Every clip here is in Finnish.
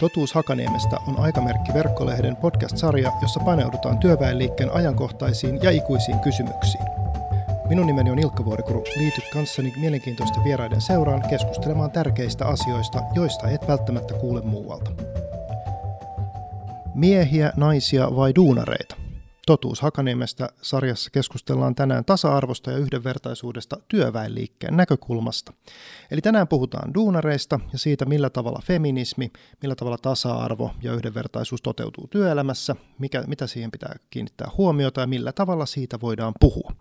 Totuus Hakaniemestä on Aikamerkki verkkolehden podcast-sarja, jossa paneudutaan työväenliikkeen ajankohtaisiin ja ikuisiin kysymyksiin. Minun nimeni on Ilkka Vuorikuru. Liity kanssani mielenkiintoisten vieraiden seuraan keskustelemaan tärkeistä asioista, joista et välttämättä kuule muualta. Miehiä, naisia vai duunareita? Totuus Hakaniemestä sarjassa keskustellaan tänään tasa-arvosta ja yhdenvertaisuudesta työväenliikkeen näkökulmasta. Eli tänään puhutaan duunareista ja siitä, millä tavalla feminismi, millä tavalla tasa-arvo ja yhdenvertaisuus toteutuu työelämässä, mikä, mitä siihen pitää kiinnittää huomiota ja millä tavalla siitä voidaan puhua.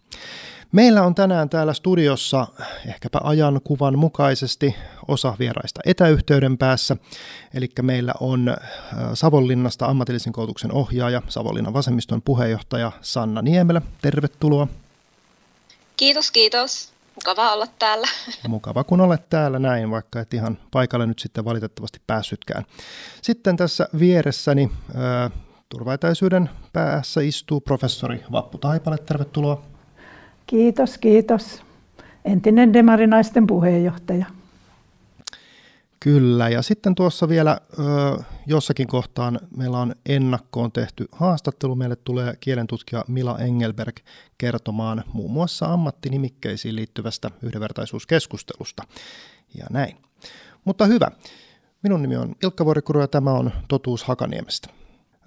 Meillä on tänään täällä studiossa ehkäpä ajan kuvan mukaisesti osa vieraista etäyhteyden päässä. Eli meillä on äh, Savonlinnasta ammatillisen koulutuksen ohjaaja, Savonlinnan vasemmiston puheenjohtaja Sanna Niemelä. Tervetuloa. Kiitos, kiitos. Mukava olla täällä. Mukava kun olet täällä näin, vaikka et ihan paikalle nyt sitten valitettavasti päässytkään. Sitten tässä vieressäni äh, turvaetäisyyden päässä istuu professori Vappu Taipale. Tervetuloa. Kiitos, kiitos. Entinen demarinaisten puheenjohtaja. Kyllä, ja sitten tuossa vielä ö, jossakin kohtaan meillä on ennakkoon tehty haastattelu. Meille tulee kielentutkija Mila Engelberg kertomaan muun muassa ammattinimikkeisiin liittyvästä yhdenvertaisuuskeskustelusta. Ja näin. Mutta hyvä. Minun nimi on Ilkka Vorikuru ja tämä on Totuus Hakaniemestä.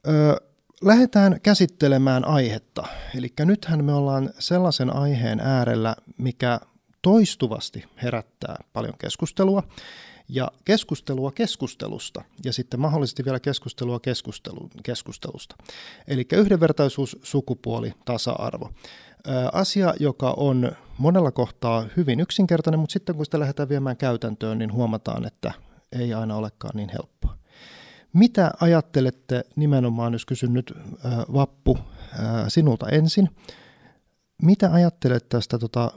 Ö, lähdetään käsittelemään aihetta. Eli nythän me ollaan sellaisen aiheen äärellä, mikä toistuvasti herättää paljon keskustelua ja keskustelua keskustelusta ja sitten mahdollisesti vielä keskustelua keskustelu, keskustelusta. Eli yhdenvertaisuus, sukupuoli, tasa-arvo. Asia, joka on monella kohtaa hyvin yksinkertainen, mutta sitten kun sitä lähdetään viemään käytäntöön, niin huomataan, että ei aina olekaan niin helppoa. Mitä ajattelette nimenomaan, jos kysyn nyt Vappu sinulta ensin, mitä ajattelet tästä tota,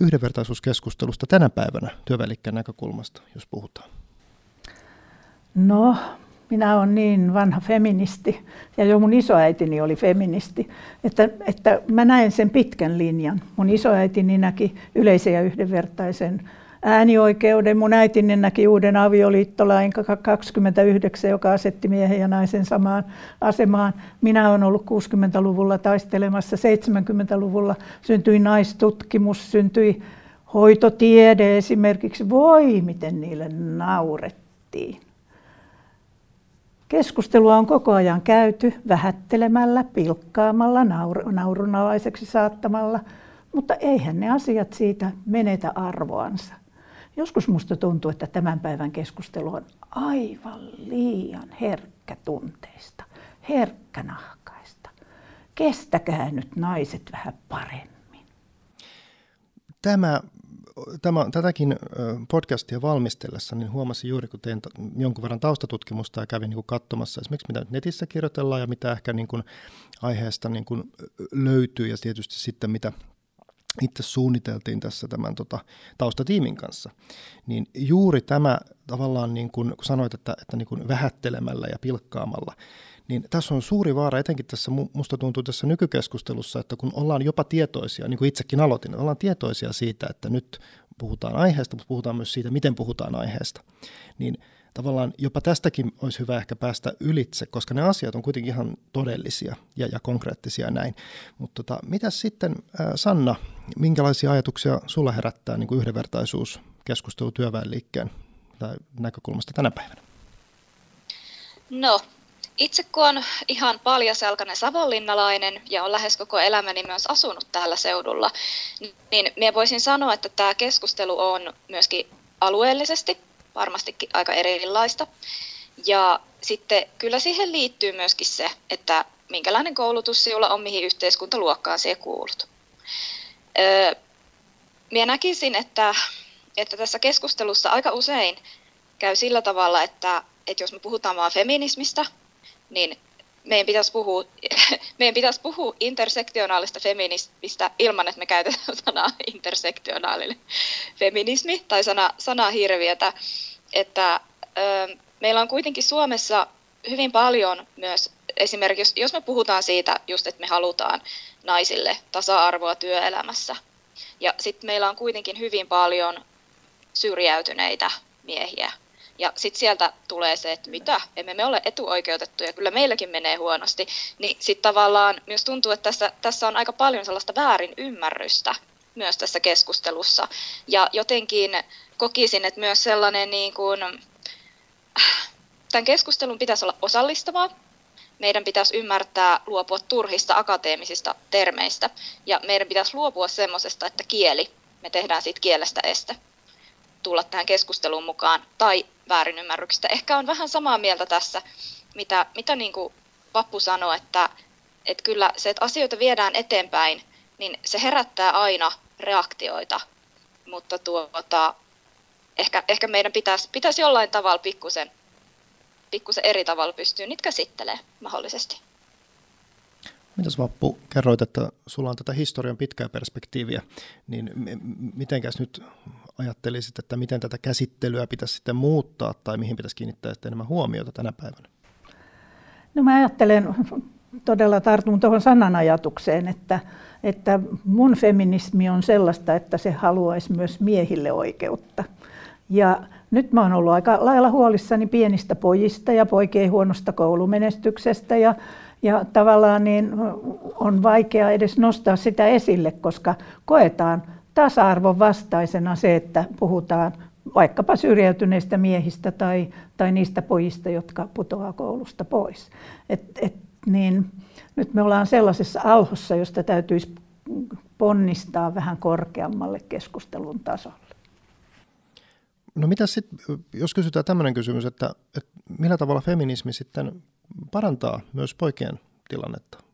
yhdenvertaisuuskeskustelusta tänä päivänä työvälikkeen näkökulmasta, jos puhutaan? No, minä olen niin vanha feministi, ja jo mun isoäitini oli feministi, että, että mä näen sen pitkän linjan. Mun isoäitini näki yleisen ja yhdenvertaisen äänioikeuden. Mun äitini näki uuden avioliittolain 29, joka asetti miehen ja naisen samaan asemaan. Minä olen ollut 60-luvulla taistelemassa, 70-luvulla syntyi naistutkimus, syntyi hoitotiede esimerkiksi. Voi, miten niille naurettiin. Keskustelua on koko ajan käyty vähättelemällä, pilkkaamalla, naur- naurunalaiseksi saattamalla, mutta eihän ne asiat siitä menetä arvoansa. Joskus musta tuntuu, että tämän päivän keskustelu on aivan liian herkkätunteista, herkkänahkaista. Kestäkää nyt naiset vähän paremmin. Tämä, tämä, tätäkin podcastia valmistellessa niin huomasin juuri, kun tein jonkun verran taustatutkimusta ja kävin niin katsomassa esimerkiksi mitä netissä kirjoitellaan ja mitä ehkä niin kuin aiheesta niin kuin löytyy ja tietysti sitten mitä itse suunniteltiin tässä tämän tota, taustatiimin kanssa, niin juuri tämä tavallaan, niin kuin, kun sanoit, että, että niin kuin vähättelemällä ja pilkkaamalla, niin tässä on suuri vaara, etenkin tässä musta tuntuu tässä nykykeskustelussa, että kun ollaan jopa tietoisia, niin kuin itsekin aloitin, ollaan tietoisia siitä, että nyt puhutaan aiheesta, mutta puhutaan myös siitä, miten puhutaan aiheesta, niin tavallaan jopa tästäkin olisi hyvä ehkä päästä ylitse, koska ne asiat on kuitenkin ihan todellisia ja, ja konkreettisia näin. Mutta tota, mitä sitten, Sanna, minkälaisia ajatuksia sulla herättää niin kuin yhdenvertaisuus keskustelu työväenliikkeen tai näkökulmasta tänä päivänä? No, itse kun on ihan paljaselkainen savonlinnalainen ja on lähes koko elämäni myös asunut täällä seudulla, niin minä voisin sanoa, että tämä keskustelu on myöskin alueellisesti varmastikin aika erilaista. Ja sitten kyllä siihen liittyy myöskin se, että minkälainen koulutus sinulla on, mihin yhteiskuntaluokkaan se kuulut. Öö, minä näkisin, että, että tässä keskustelussa aika usein käy sillä tavalla, että, että jos me puhutaan vain feminismistä, niin meidän pitäisi puhua, meidän pitäisi puhua intersektionaalista feminismistä ilman, että me käytetään sanaa intersektionaalinen feminismi tai sana, sanaa hirviötä. Että, ö, meillä on kuitenkin Suomessa hyvin paljon myös esimerkiksi, jos me puhutaan siitä just, että me halutaan naisille tasa-arvoa työelämässä, ja sitten meillä on kuitenkin hyvin paljon syrjäytyneitä miehiä ja sitten sieltä tulee se, että mitä, emme me ole etuoikeutettuja, kyllä meilläkin menee huonosti, niin sitten tavallaan myös tuntuu, että tässä, tässä on aika paljon sellaista väärin ymmärrystä myös tässä keskustelussa. Ja jotenkin kokisin, että myös sellainen niin kuin, tämän keskustelun pitäisi olla osallistavaa, meidän pitäisi ymmärtää luopua turhista akateemisista termeistä. Ja meidän pitäisi luopua semmoisesta, että kieli, me tehdään siitä kielestä este tulla tähän keskusteluun mukaan. Tai väärinymmärryksistä. Ehkä on vähän samaa mieltä tässä, mitä, mitä niin kuin Vappu sanoi, että, että kyllä se, että asioita viedään eteenpäin, niin se herättää aina reaktioita, mutta tuota, ehkä, ehkä meidän pitäisi, pitäisi jollain tavalla pikkusen pikkusen eri tavalla pystyy niitä käsittelemään mahdollisesti. Mitäs Vappu, kerroit, että sulla on tätä historian pitkää perspektiiviä, niin mitenkäs nyt ajattelisit, että miten tätä käsittelyä pitäisi sitten muuttaa tai mihin pitäisi kiinnittää sitten enemmän huomiota tänä päivänä? No mä ajattelen, todella tartun tuohon sananajatukseen, että, että mun feminismi on sellaista, että se haluaisi myös miehille oikeutta. Ja nyt mä oon ollut aika lailla huolissani pienistä pojista ja poikien huonosta koulumenestyksestä ja, ja tavallaan niin on vaikea edes nostaa sitä esille, koska koetaan tasa-arvon vastaisena se, että puhutaan vaikkapa syrjäytyneistä miehistä tai, tai niistä pojista, jotka putoaa koulusta pois. Et, et, niin, nyt me ollaan sellaisessa alhossa, josta täytyisi ponnistaa vähän korkeammalle keskustelun tasolle. No mitä sitten, jos kysytään tämmöinen kysymys, että, että millä tavalla feminismi sitten parantaa myös poikien tilannetta?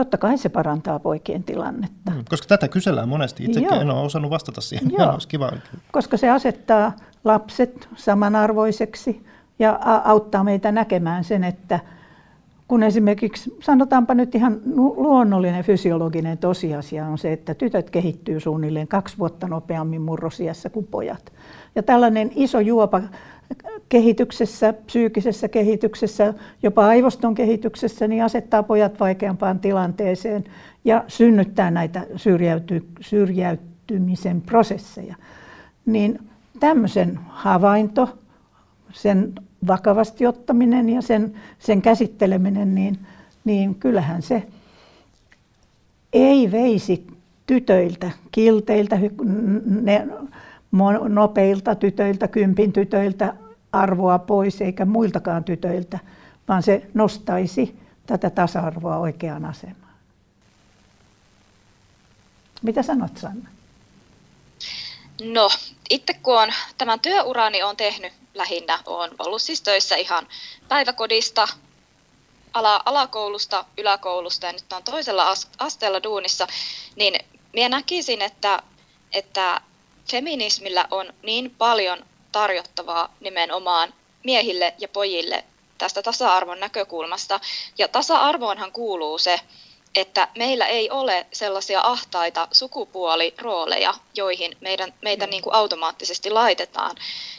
Totta kai se parantaa poikien tilannetta. Mm, koska tätä kysellään monesti. Itsekin Joo. en ole osannut vastata siihen. Joo. Olisi kiva. Koska se asettaa lapset samanarvoiseksi ja auttaa meitä näkemään sen, että – kun esimerkiksi, sanotaanpa nyt ihan luonnollinen fysiologinen tosiasia on se, että tytöt kehittyy suunnilleen kaksi vuotta nopeammin murrosiassa kuin pojat. Ja tällainen iso juopa kehityksessä, psyykisessä kehityksessä, jopa aivoston kehityksessä, niin asettaa pojat vaikeampaan tilanteeseen ja synnyttää näitä syrjäyty, syrjäytymisen prosesseja. Niin tämmöisen havainto, sen vakavasti ottaminen ja sen, sen käsitteleminen, niin, niin kyllähän se ei veisi tytöiltä, kilteiltä, ne, nopeilta tytöiltä, kympin tytöiltä arvoa pois, eikä muiltakaan tytöiltä, vaan se nostaisi tätä tasa-arvoa oikeaan asemaan. Mitä sanot, Sanna? No, itse kun on tämän työurani on tehnyt lähinnä, on ollut siis töissä ihan päiväkodista, ala, alakoulusta, yläkoulusta ja nyt on toisella asteella duunissa, niin minä näkisin, että, että feminismillä on niin paljon tarjottavaa nimenomaan miehille ja pojille tästä tasa-arvon näkökulmasta. Ja tasa-arvoonhan kuuluu se, että meillä ei ole sellaisia ahtaita sukupuolirooleja, joihin meidän, meitä mm. niin kuin automaattisesti laitetaan.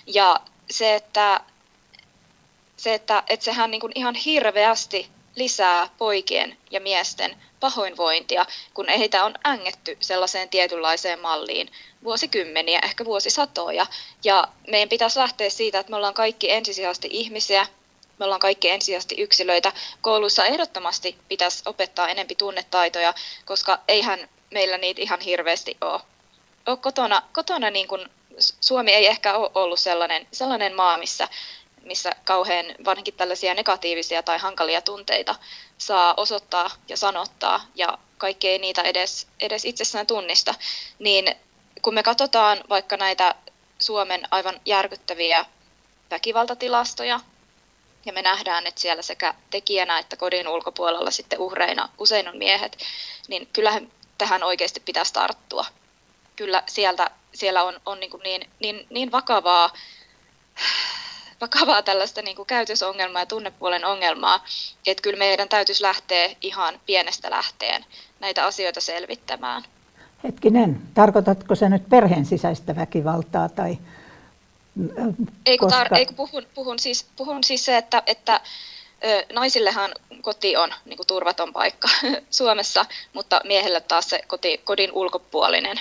Ja se, että, se, että, että sehän niin kuin ihan hirveästi lisää poikien ja miesten pahoinvointia, kun heitä on ängetty sellaiseen tietynlaiseen malliin vuosikymmeniä, ehkä vuosisatoja. Ja meidän pitäisi lähteä siitä, että me ollaan kaikki ensisijaisesti ihmisiä, me ollaan kaikki ensisijaisesti yksilöitä. Kouluissa ehdottomasti pitäisi opettaa enempi tunnetaitoja, koska eihän meillä niitä ihan hirveästi ole. ole kotona, kotona niin kuin Suomi ei ehkä ole ollut sellainen, sellainen maa, missä, missä kauhean varsinkin tällaisia negatiivisia tai hankalia tunteita saa osoittaa ja sanottaa, ja kaikki ei niitä edes, edes itsessään tunnista, niin kun me katsotaan vaikka näitä Suomen aivan järkyttäviä väkivaltatilastoja, ja me nähdään, että siellä sekä tekijänä että kodin ulkopuolella sitten uhreina usein on miehet, niin kyllähän tähän oikeasti pitäisi tarttua. Kyllä sieltä, siellä on, on niin, niin, niin, niin vakavaa, vakavaa tällaista niin kuin käytösongelmaa ja tunnepuolen ongelmaa, että kyllä meidän täytyisi lähteä ihan pienestä lähteen näitä asioita selvittämään. Hetkinen, tarkoitatko se nyt perheen sisäistä väkivaltaa tai ei kun, tar- ei kun puhun, puhun, siis, puhun siis se, että, että naisillehan koti on niin kuin turvaton paikka Suomessa, mutta miehelle taas se koti, kodin ulkopuolinen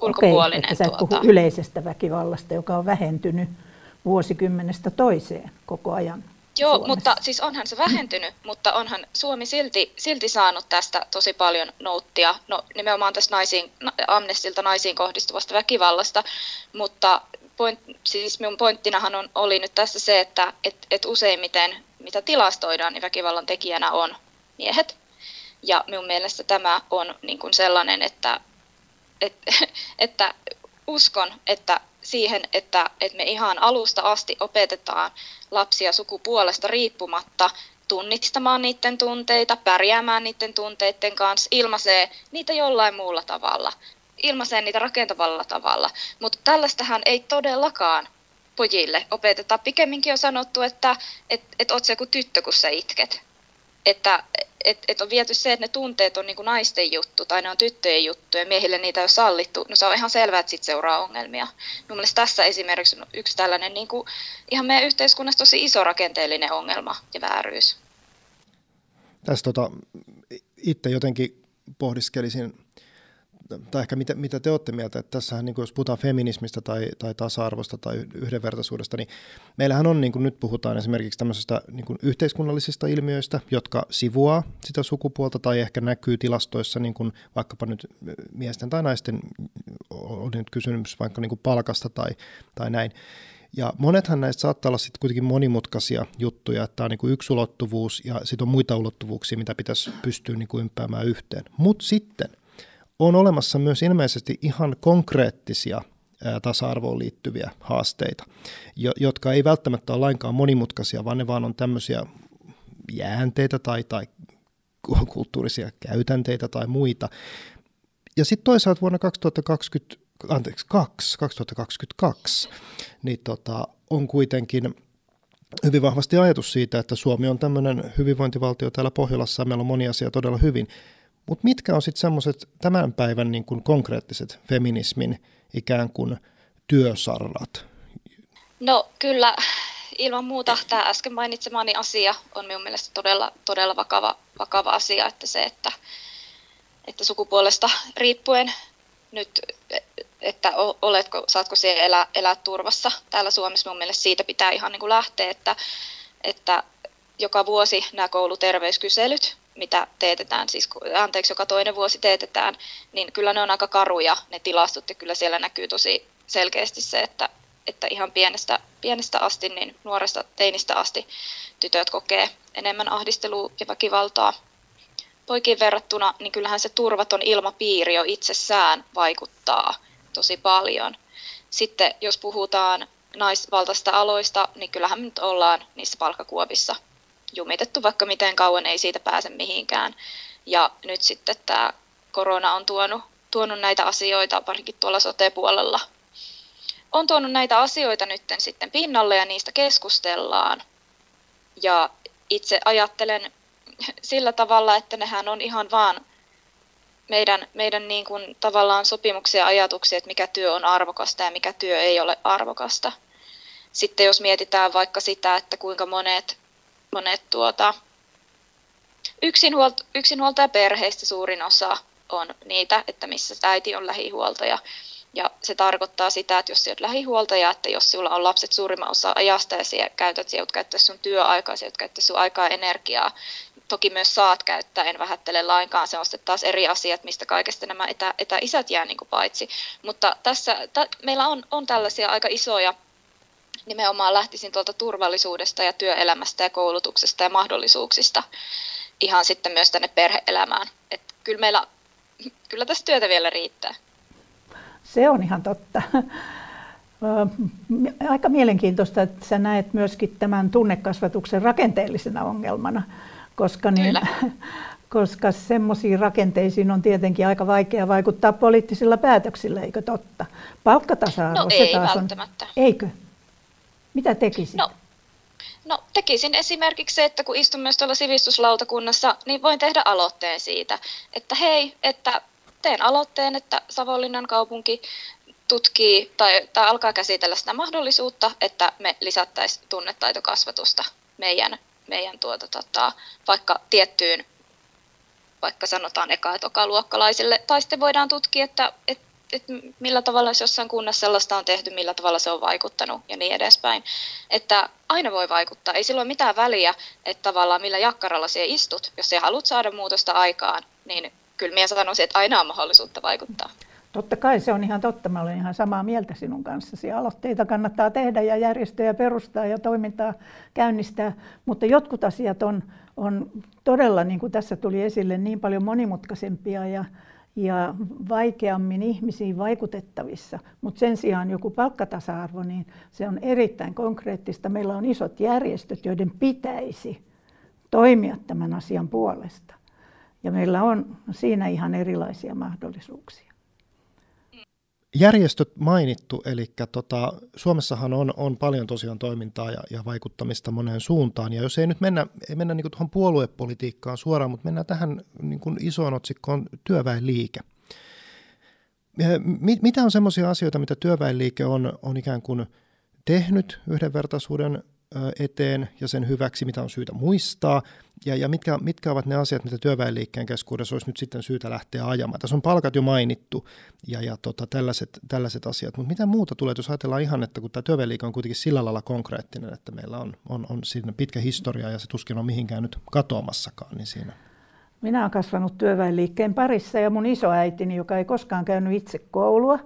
ulkopuolinen. Okei, että sä et tuota... puhu yleisestä väkivallasta, joka on vähentynyt vuosikymmenestä toiseen koko ajan. Joo, Suomessa. mutta siis onhan se vähentynyt, mutta onhan Suomi silti, silti saanut tästä tosi paljon nouttia, no nimenomaan tästä naisiin, Amnestilta naisiin kohdistuvasta väkivallasta, mutta point, siis minun pointtinahan on, oli nyt tässä se, että et, et useimmiten mitä tilastoidaan, niin väkivallan tekijänä on miehet. Ja minun mielestä tämä on niin kuin sellainen, että, että, että uskon, että siihen, että, että me ihan alusta asti opetetaan lapsia sukupuolesta riippumatta tunnistamaan niiden tunteita, pärjäämään niiden tunteiden kanssa, ilmaisee niitä jollain muulla tavalla, ilmaisee niitä rakentavalla tavalla. Mutta tällaistähän ei todellakaan pojille opeteta. Pikemminkin on sanottu, että et, et oot se kuin tyttö, kun sä itket. Että et, et on viety se, että ne tunteet on niin kuin naisten juttu tai ne on tyttöjen juttu ja miehille niitä ei ole sallittu. No se on ihan selvää, että sitten seuraa ongelmia. Mun mielestä tässä esimerkiksi on yksi tällainen niin kuin, ihan meidän yhteiskunnassa tosi iso rakenteellinen ongelma ja vääryys. Tässä tota, itse jotenkin pohdiskelisin tai ehkä mitä, mitä te olette mieltä, että tässähän niin kuin jos puhutaan feminismistä tai, tai tasa-arvosta tai yhdenvertaisuudesta, niin meillähän on, niin kuin nyt puhutaan esimerkiksi tämmöisestä niin kuin yhteiskunnallisista ilmiöistä, jotka sivuaa sitä sukupuolta tai ehkä näkyy tilastoissa niin kuin vaikkapa nyt miesten tai naisten, on nyt kysymys vaikka niin kuin palkasta tai, tai näin. Ja monethan näistä saattaa olla sitten kuitenkin monimutkaisia juttuja, että tämä on niin yksi ulottuvuus ja sitten on muita ulottuvuuksia, mitä pitäisi pystyä niin ympäämään yhteen. Mutta sitten – on olemassa myös ilmeisesti ihan konkreettisia tasa-arvoon liittyviä haasteita, jotka ei välttämättä ole lainkaan monimutkaisia, vaan ne vaan on tämmöisiä jäänteitä tai, tai kulttuurisia käytänteitä tai muita. Ja sitten toisaalta vuonna 2020, anteeksi, 2, 2022 niin tota, on kuitenkin hyvin vahvasti ajatus siitä, että Suomi on tämmöinen hyvinvointivaltio täällä Pohjolassa ja meillä on moni asia todella hyvin. Mutta mitkä on sitten semmoiset tämän päivän niin kuin konkreettiset feminismin ikään kuin työsarrat? No kyllä, ilman muuta tämä äsken mainitsemani asia on minun mielestä todella, todella vakava, vakava asia, että se, että, että sukupuolesta riippuen nyt, että oletko, saatko siellä elää, elää turvassa täällä Suomessa, minun mielestä siitä pitää ihan niin kuin lähteä, että, että joka vuosi nämä kouluterveyskyselyt mitä teetetään, siis anteeksi, joka toinen vuosi teetetään, niin kyllä ne on aika karuja ne tilastot ja kyllä siellä näkyy tosi selkeästi se, että, että ihan pienestä, pienestä asti, niin nuoresta teinistä asti tytöt kokee enemmän ahdistelua ja väkivaltaa. Poikiin verrattuna, niin kyllähän se turvaton ilmapiiri jo itsessään vaikuttaa tosi paljon. Sitten jos puhutaan naisvaltaista aloista, niin kyllähän me nyt ollaan niissä palkkakuopissa jumitettu vaikka miten kauan, ei siitä pääse mihinkään. Ja nyt sitten tämä korona on tuonut, tuonut näitä asioita, varsinkin tuolla sote-puolella, on tuonut näitä asioita nyt sitten pinnalle ja niistä keskustellaan. Ja itse ajattelen sillä tavalla, että nehän on ihan vaan meidän, meidän niin kuin tavallaan sopimuksia ja ajatuksia, että mikä työ on arvokasta ja mikä työ ei ole arvokasta. Sitten jos mietitään vaikka sitä, että kuinka monet monet tuota, yksinhuolta, yksinhuoltajaperheistä suurin osa on niitä, että missä äiti on lähihuoltaja. Ja se tarkoittaa sitä, että jos sinä olet lähihuoltaja, että jos sinulla on lapset suurimman osa ajasta ja sinä käytät, sinä käyttää sun työaikaa, sinä käyttää sun aikaa ja energiaa, toki myös saat käyttää, en vähättele lainkaan, se on sitten taas eri asiat, mistä kaikesta nämä etä, etäisät jää niin paitsi. Mutta tässä t- meillä on, on tällaisia aika isoja nimenomaan lähtisin tuolta turvallisuudesta ja työelämästä ja koulutuksesta ja mahdollisuuksista ihan sitten myös tänne perheelämään. Et kyllä meillä, kyllä tässä työtä vielä riittää. Se on ihan totta. Aika mielenkiintoista, että sä näet myöskin tämän tunnekasvatuksen rakenteellisena ongelmana, koska, niin, koska semmoisiin rakenteisiin on tietenkin aika vaikea vaikuttaa poliittisilla päätöksillä, eikö totta? Palkkatasa-arvo, no ei se taas välttämättä. On, eikö? Mitä tekisit? No, no tekisin esimerkiksi se, että kun istun myös tuolla sivistyslautakunnassa, niin voin tehdä aloitteen siitä, että hei, että teen aloitteen, että Savonlinnan kaupunki tutkii tai, tai alkaa käsitellä sitä mahdollisuutta, että me lisättäisiin tunnetaitokasvatusta meidän, meidän tuota, tota, vaikka tiettyyn, vaikka sanotaan eka- ja tokaluokkalaisille, tai sitten voidaan tutkia, että, että että millä tavalla jos jossain kunnassa sellaista on tehty, millä tavalla se on vaikuttanut ja niin edespäin. Että aina voi vaikuttaa. Ei silloin mitään väliä, että tavallaan millä jakkaralla siellä istut. Jos sä haluat saada muutosta aikaan, niin kyllä minä sanoisin, että aina on mahdollisuutta vaikuttaa. Totta kai se on ihan totta. Mä olen ihan samaa mieltä sinun kanssasi. Aloitteita kannattaa tehdä ja järjestöjä perustaa ja toimintaa käynnistää. Mutta jotkut asiat on, on todella, niin kuin tässä tuli esille, niin paljon monimutkaisempia ja, ja vaikeammin ihmisiin vaikutettavissa. Mutta sen sijaan joku palkkatasa-arvo, niin se on erittäin konkreettista. Meillä on isot järjestöt, joiden pitäisi toimia tämän asian puolesta. Ja meillä on siinä ihan erilaisia mahdollisuuksia. Järjestöt mainittu, eli tota, Suomessahan on, on paljon tosiaan toimintaa ja, ja vaikuttamista moneen suuntaan, ja jos ei nyt mennä, ei mennä niin tuohon puoluepolitiikkaan suoraan, mutta mennään tähän niin kuin isoon otsikkoon työväenliike. Mitä on semmoisia asioita, mitä työväenliike on, on ikään kuin tehnyt yhdenvertaisuuden eteen ja sen hyväksi, mitä on syytä muistaa, ja, ja mitkä, mitkä ovat ne asiat, mitä työväenliikkeen keskuudessa olisi nyt sitten syytä lähteä ajamaan. Tässä on palkat jo mainittu ja, ja tota, tällaiset, tällaiset asiat, mutta mitä muuta tulee, jos ajatellaan ihan, että kun tämä työväenliike on kuitenkin sillä lailla konkreettinen, että meillä on, on, on siinä pitkä historia ja se tuskin on mihinkään nyt katoamassakaan, niin siinä. Minä olen kasvanut työväenliikkeen parissa ja mun isoäitini, joka ei koskaan käynyt itse koulua,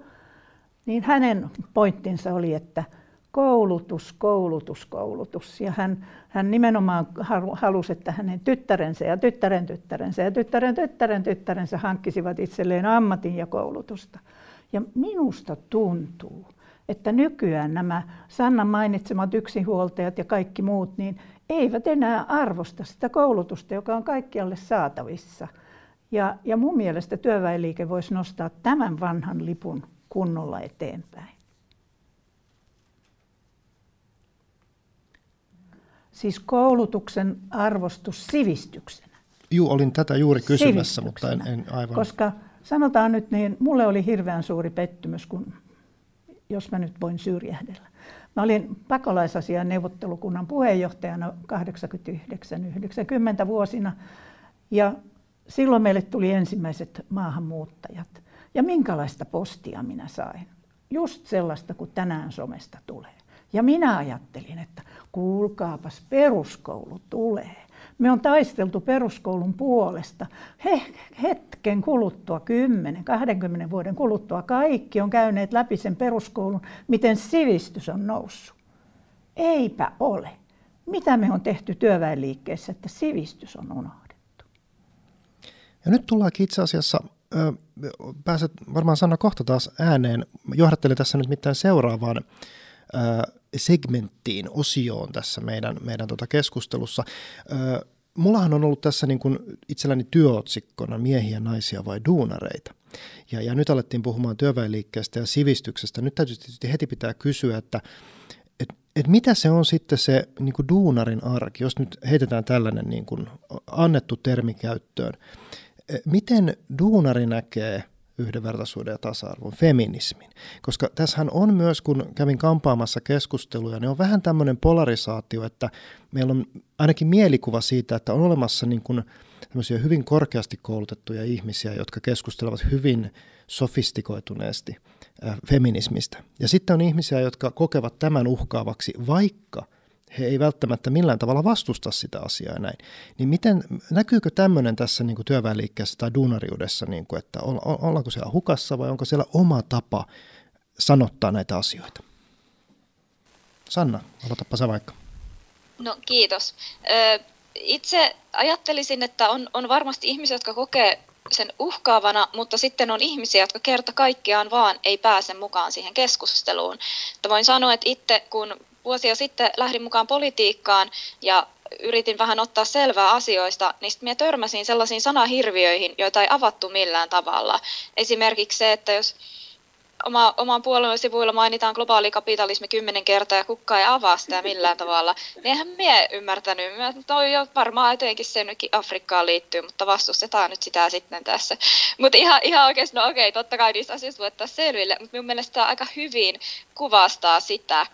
niin hänen pointtinsa oli, että – koulutus, koulutus, koulutus. Ja hän, hän nimenomaan halusi, että hänen tyttärensä ja tyttären tyttärensä ja tyttären tyttären tyttärensä hankkisivat itselleen ammatin ja koulutusta. Ja minusta tuntuu, että nykyään nämä Sannan mainitsemat yksinhuoltajat ja kaikki muut, niin eivät enää arvosta sitä koulutusta, joka on kaikkialle saatavissa. Ja, ja mun mielestä työväenliike voisi nostaa tämän vanhan lipun kunnolla eteenpäin. Siis koulutuksen arvostus sivistyksenä. Juu, olin tätä juuri kysymässä, mutta en, en aivan... Koska sanotaan nyt niin, mulle oli hirveän suuri pettymys, kun, jos mä nyt voin syrjähdellä. Mä olin pakolaisasian neuvottelukunnan puheenjohtajana 89-90 vuosina ja silloin meille tuli ensimmäiset maahanmuuttajat. Ja minkälaista postia minä sain? Just sellaista, kuin tänään somesta tulee. Ja minä ajattelin, että kuulkaapas, peruskoulu tulee. Me on taisteltu peruskoulun puolesta. He, hetken kuluttua, 10-20 vuoden kuluttua, kaikki on käyneet läpi sen peruskoulun, miten sivistys on noussut. Eipä ole. Mitä me on tehty työväenliikkeessä, että sivistys on unohdettu? Ja nyt tullaankin itse asiassa, ö, pääset varmaan sanoa kohta taas ääneen, johdattelen tässä nyt mitään seuraavaan segmenttiin, osioon tässä meidän, meidän tota keskustelussa. Mullahan on ollut tässä niin kuin itselläni työotsikkona miehiä, naisia vai duunareita. Ja, ja nyt alettiin puhumaan työväenliikkeestä ja sivistyksestä. Nyt täytyy tietysti heti pitää kysyä, että et, et mitä se on sitten se niin kuin duunarin arki, jos nyt heitetään tällainen niin kuin annettu termi käyttöön. Miten duunari näkee – yhdenvertaisuuden ja tasa-arvon, feminismin. Koska tässähän on myös, kun kävin kampaamassa keskusteluja, niin on vähän tämmöinen polarisaatio, että meillä on ainakin mielikuva siitä, että on olemassa niin kuin hyvin korkeasti koulutettuja ihmisiä, jotka keskustelevat hyvin sofistikoituneesti feminismistä. Ja sitten on ihmisiä, jotka kokevat tämän uhkaavaksi, vaikka – he ei välttämättä millään tavalla vastusta sitä asiaa ja näin. Niin miten, näkyykö tämmöinen tässä niin kuin työväenliikkeessä tai duunariudessa, niin kuin, että ollaanko siellä hukassa vai onko siellä oma tapa sanottaa näitä asioita? Sanna, aloitapa sä vaikka. No kiitos. Itse ajattelisin, että on, on varmasti ihmisiä, jotka kokee sen uhkaavana, mutta sitten on ihmisiä, jotka kerta kaikkiaan vaan ei pääse mukaan siihen keskusteluun. Että voin sanoa, että itse kun vuosia sitten lähdin mukaan politiikkaan ja yritin vähän ottaa selvää asioista, niin sitten minä törmäsin sellaisiin sanahirviöihin, joita ei avattu millään tavalla. Esimerkiksi se, että jos oma, oman puolueen sivuilla mainitaan globaali kapitalismi kymmenen kertaa ja kukka ei avaa sitä millään tavalla, niin eihän mie ymmärtänyt. Mä, toi jo varmaan etenkin se nytkin Afrikkaan liittyy, mutta vastustetaan nyt sitä sitten tässä. Mutta ihan, ihan oikeasti, no okei, totta kai niistä asioista voi ottaa selville, mutta minun mielestä tämä aika hyvin kuvastaa sitä,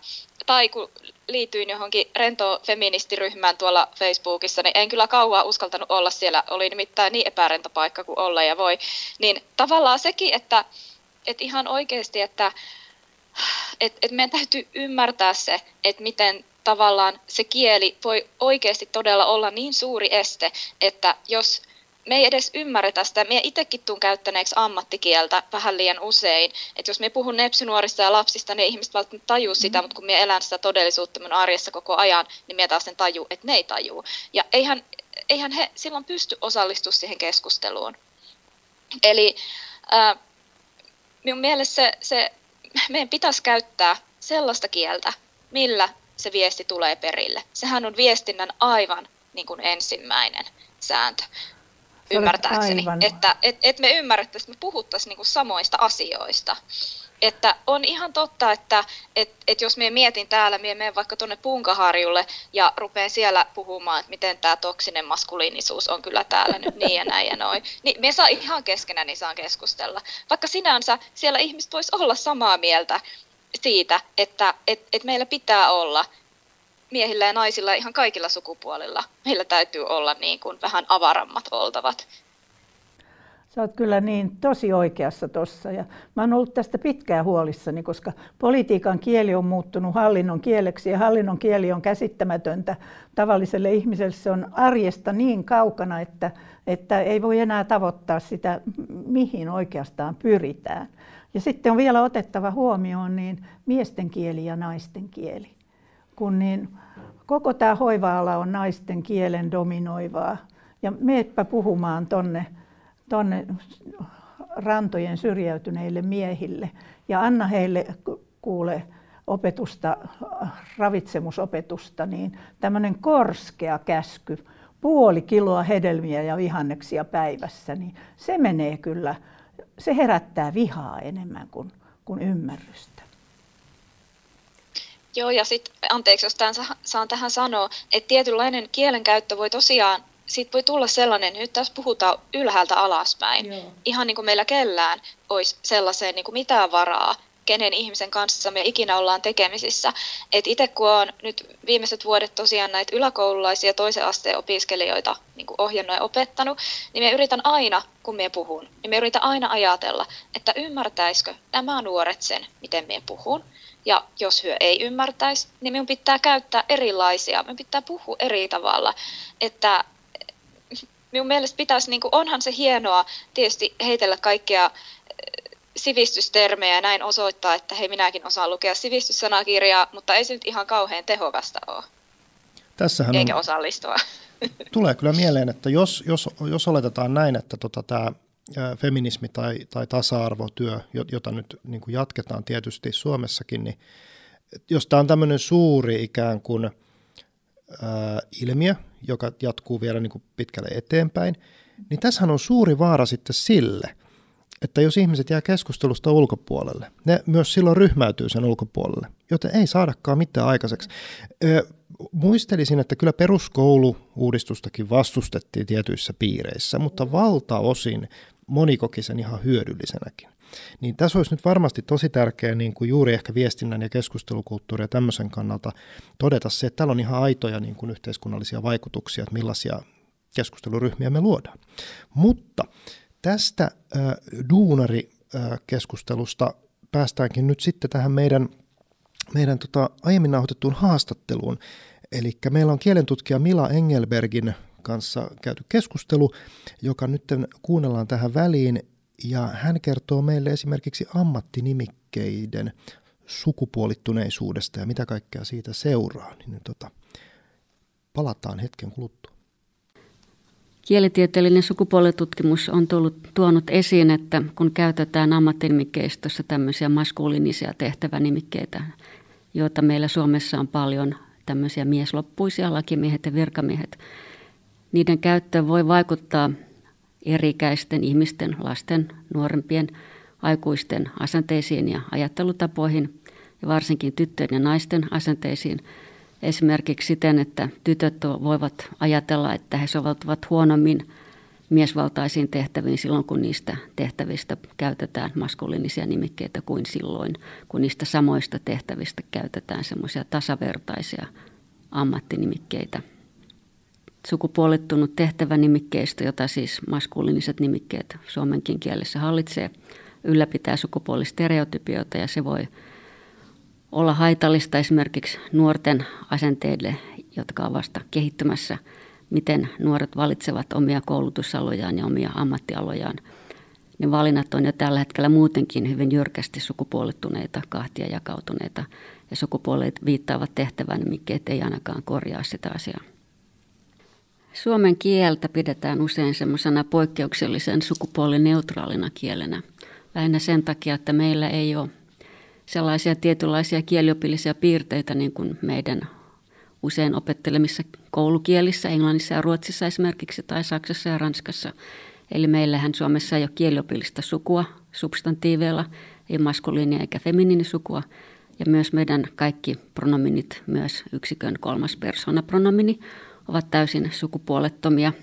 tai kun liityin johonkin rento feministiryhmään tuolla Facebookissa, niin en kyllä kauan uskaltanut olla siellä. Oli nimittäin niin epärento paikka kuin olla ja voi. Niin tavallaan sekin, että et ihan oikeasti, että et, et meidän täytyy ymmärtää se, että miten tavallaan se kieli voi oikeasti todella olla niin suuri este, että jos me ei edes ymmärretä sitä. Me itsekin tuun käyttäneeksi ammattikieltä vähän liian usein. Että jos me puhun nepsynuorista ja lapsista, niin ihmiset välttämättä tajuu sitä, mm. mutta kun me elän sitä todellisuutta mun arjessa koko ajan, niin me taas sen tajuu, että ne ei tajuu. Ja eihän, eihän he silloin pysty osallistumaan siihen keskusteluun. Eli äh, minun mielestä se, se, meidän pitäisi käyttää sellaista kieltä, millä se viesti tulee perille. Sehän on viestinnän aivan niin kuin ensimmäinen sääntö ymmärtääkseni, että et, et me ymmärrettäisiin, että me puhuttaisiin niinku samoista asioista. Että on ihan totta, että et, et jos me mietin täällä, me menen vaikka tuonne Punkaharjulle ja rupean siellä puhumaan, että miten tämä toksinen maskuliinisuus on kyllä täällä nyt niin ja näin ja noin, niin me saa ihan keskenään niin saan keskustella. Vaikka sinänsä siellä ihmiset vois olla samaa mieltä siitä, että et, et meillä pitää olla miehillä ja naisilla ihan kaikilla sukupuolilla. Meillä täytyy olla niin kuin vähän avarammat oltavat. Sä oot kyllä niin tosi oikeassa tuossa. Ja mä oon ollut tästä pitkään huolissani, koska politiikan kieli on muuttunut hallinnon kieleksi ja hallinnon kieli on käsittämätöntä tavalliselle ihmiselle. Se on arjesta niin kaukana, että, että ei voi enää tavoittaa sitä, mihin oikeastaan pyritään. Ja sitten on vielä otettava huomioon niin miesten kieli ja naisten kieli kun niin koko tämä hoiva-ala on naisten kielen dominoivaa. Ja meepä puhumaan tonne, tonne rantojen syrjäytyneille miehille ja anna heille kuule opetusta, ravitsemusopetusta, niin tämmöinen korskea käsky, puoli kiloa hedelmiä ja vihanneksia päivässä, niin se menee kyllä, se herättää vihaa enemmän kuin, kuin ymmärrystä. Joo, ja sitten, anteeksi, jos tämän saan tähän sanoa, että tietynlainen kielenkäyttö voi tosiaan, siitä voi tulla sellainen, nyt tässä puhutaan ylhäältä alaspäin, Joo. ihan niin kuin meillä kellään olisi sellaiseen niin kuin mitään varaa, kenen ihmisen kanssa me ikinä ollaan tekemisissä. Et itse kun olen nyt viimeiset vuodet tosiaan näitä yläkoululaisia toisen asteen opiskelijoita niin kuin ohjannut ja opettanut, niin me yritän aina, kun me puhun, niin me yritän aina ajatella, että ymmärtäisikö nämä nuoret sen, miten me puhun. Ja jos hyö ei ymmärtäisi, niin minun pitää käyttää erilaisia, minun pitää puhua eri tavalla. Että minun mielestä pitäisi, niin kuin, onhan se hienoa tietysti heitellä kaikkia eh, sivistystermejä ja näin osoittaa, että hei minäkin osaan lukea sivistyssanakirjaa, mutta ei se nyt ihan kauhean tehokasta ole. Tässähän Eikä on, osallistua. Tulee kyllä mieleen, että jos, jos, jos oletetaan näin, että tota, tämä feminismi tai, tai tasa-arvotyö, jota nyt niin kuin jatketaan tietysti Suomessakin, niin jos tämä on tämmöinen suuri ikään kuin ää, ilmiö, joka jatkuu vielä niin kuin pitkälle eteenpäin, niin tässähän on suuri vaara sitten sille, että jos ihmiset jää keskustelusta ulkopuolelle, ne myös silloin ryhmäytyy sen ulkopuolelle, joten ei saadakaan mitään aikaiseksi. Ö, muistelisin, että kyllä peruskoulu-uudistustakin vastustettiin tietyissä piireissä, mutta valtaosin moni koki sen ihan hyödyllisenäkin. Niin tässä olisi nyt varmasti tosi tärkeää niin kuin juuri ehkä viestinnän ja keskustelukulttuurin ja tämmöisen kannalta todeta se, että täällä on ihan aitoja niin kuin yhteiskunnallisia vaikutuksia, että millaisia keskusteluryhmiä me luodaan. Mutta tästä äh, duunarikeskustelusta päästäänkin nyt sitten tähän meidän, meidän tota, aiemmin nauhoitettuun haastatteluun. Eli meillä on kielentutkija Mila Engelbergin kanssa käyty keskustelu, joka nyt kuunnellaan tähän väliin, ja hän kertoo meille esimerkiksi ammattinimikkeiden sukupuolittuneisuudesta ja mitä kaikkea siitä seuraa. Niin tota, palataan hetken kuluttua. Kielitieteellinen sukupuolitutkimus on tullut, tuonut esiin, että kun käytetään ammattinimikkeistössä tämmöisiä maskuliinisia tehtävänimikkeitä, joita meillä Suomessa on paljon, tämmöisiä miesloppuisia lakimiehet ja virkamiehet, niiden käyttö voi vaikuttaa erikäisten ihmisten, lasten, nuorempien, aikuisten asenteisiin ja ajattelutapoihin ja varsinkin tyttöjen ja naisten asenteisiin. Esimerkiksi siten, että tytöt voivat ajatella, että he soveltuvat huonommin miesvaltaisiin tehtäviin silloin, kun niistä tehtävistä käytetään maskuliinisia nimikkeitä kuin silloin, kun niistä samoista tehtävistä käytetään semmoisia tasavertaisia ammattinimikkeitä – sukupuolittunut tehtävänimikkeistö, jota siis maskuliiniset nimikkeet suomenkin kielessä hallitsee, ylläpitää sukupuolistereotypioita ja se voi olla haitallista esimerkiksi nuorten asenteille, jotka ovat vasta kehittymässä, miten nuoret valitsevat omia koulutusalojaan ja omia ammattialojaan. Ne valinnat on jo tällä hetkellä muutenkin hyvin jyrkästi sukupuolittuneita, kahtia jakautuneita ja sukupuolet viittaavat tehtävän nimikkeet ei ainakaan korjaa sitä asiaa. Suomen kieltä pidetään usein semmoisena poikkeuksellisen sukupuolineutraalina kielenä. Lähinnä sen takia, että meillä ei ole sellaisia tietynlaisia kieliopillisia piirteitä niin kuin meidän usein opettelemissa koulukielissä, englannissa ja ruotsissa esimerkiksi, tai saksassa ja ranskassa. Eli meillähän Suomessa ei ole kieliopillista sukua substantiiveilla, ei maskuliinia eikä feminiinisukua. Ja myös meidän kaikki pronominit, myös yksikön kolmas persona pronomini, ovat täysin sukupuolettomia.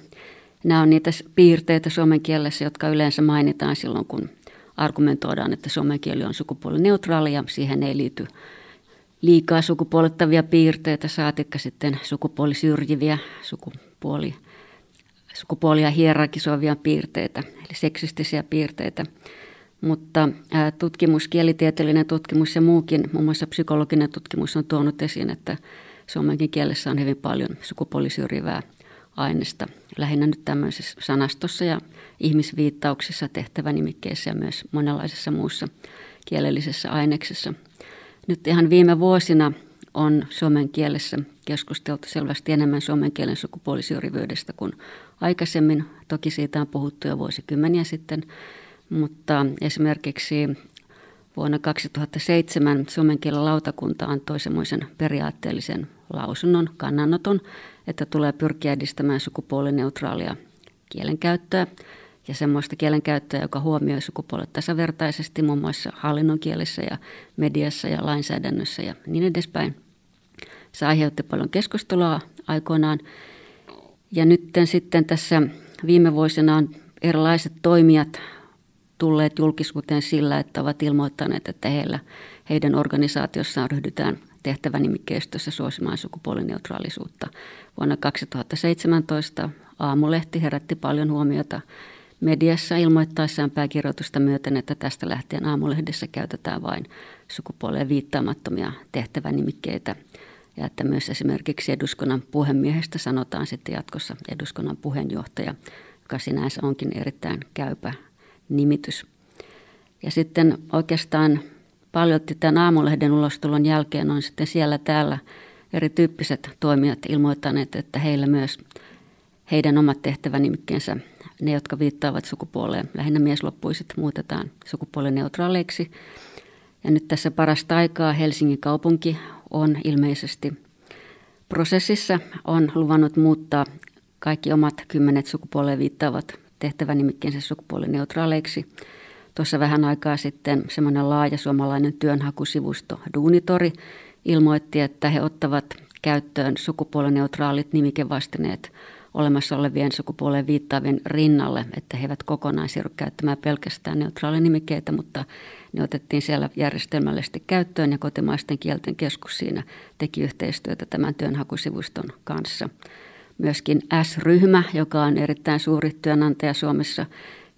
Nämä on niitä piirteitä suomen kielessä, jotka yleensä mainitaan silloin, kun argumentoidaan, että suomen kieli on sukupuolineutraali ja siihen ei liity liikaa sukupuolettavia piirteitä, saatikka sitten sukupuolisyrjiviä, sukupuoli, sukupuolia hierarkisoivia piirteitä, eli seksistisiä piirteitä. Mutta tutkimus, kielitieteellinen tutkimus ja muukin, muun muassa psykologinen tutkimus on tuonut esiin, että suomenkin kielessä on hyvin paljon sukupuolisyrjivää aineesta. Lähinnä nyt tämmöisessä sanastossa ja ihmisviittauksissa, tehtävänimikkeissä ja myös monenlaisessa muussa kielellisessä aineksessa. Nyt ihan viime vuosina on suomen kielessä keskusteltu selvästi enemmän suomen kielen sukupuolisyrjivyydestä kuin aikaisemmin. Toki siitä on puhuttu jo vuosikymmeniä sitten, mutta esimerkiksi vuonna 2007 suomen kielen lautakunta antoi semmoisen periaatteellisen lausunnon, kannanoton, että tulee pyrkiä edistämään sukupuolineutraalia kielenkäyttöä ja semmoista kielenkäyttöä, joka huomioi sukupuolet tasavertaisesti muun muassa hallinnon kielessä ja mediassa ja lainsäädännössä ja niin edespäin. Se aiheutti paljon keskustelua aikoinaan. Ja nyt sitten tässä viime vuosina on erilaiset toimijat tulleet julkisuuteen sillä, että ovat ilmoittaneet, että heillä, heidän organisaatiossaan ryhdytään tehtävänimikkeistössä suosimaan sukupuolineutraalisuutta. Vuonna 2017 Aamulehti herätti paljon huomiota mediassa ilmoittaessaan pääkirjoitusta myöten, että tästä lähtien aamulehdessä käytetään vain sukupuoleen viittaamattomia tehtävänimikkeitä ja että myös esimerkiksi eduskunnan puhemiehestä sanotaan sitten jatkossa eduskunnan puheenjohtaja, joka sinänsä onkin erittäin käypä nimitys. Ja sitten oikeastaan paljon tämän aamulehden ulostulon jälkeen on sitten siellä täällä erityyppiset toimijat ilmoittaneet, että heillä myös heidän omat tehtävänimikkeensä, ne jotka viittaavat sukupuoleen, lähinnä miesloppuiset, muutetaan sukupuolineutraaleiksi. Ja nyt tässä parasta aikaa Helsingin kaupunki on ilmeisesti prosessissa, on luvannut muuttaa kaikki omat kymmenet sukupuoleen viittaavat tehtävänimikkeensä sukupuolineutraaleiksi. Tuossa vähän aikaa sitten semmoinen laaja suomalainen työnhakusivusto Duunitori ilmoitti, että he ottavat käyttöön sukupuolineutraalit nimikevastineet olemassa olevien sukupuoleen viittaavien rinnalle, että he eivät kokonaan siirry käyttämään pelkästään neutraalinimikkeitä, mutta ne otettiin siellä järjestelmällisesti käyttöön ja kotimaisten kielten keskus siinä teki yhteistyötä tämän työnhakusivuston kanssa. Myöskin S-ryhmä, joka on erittäin suuri työnantaja Suomessa,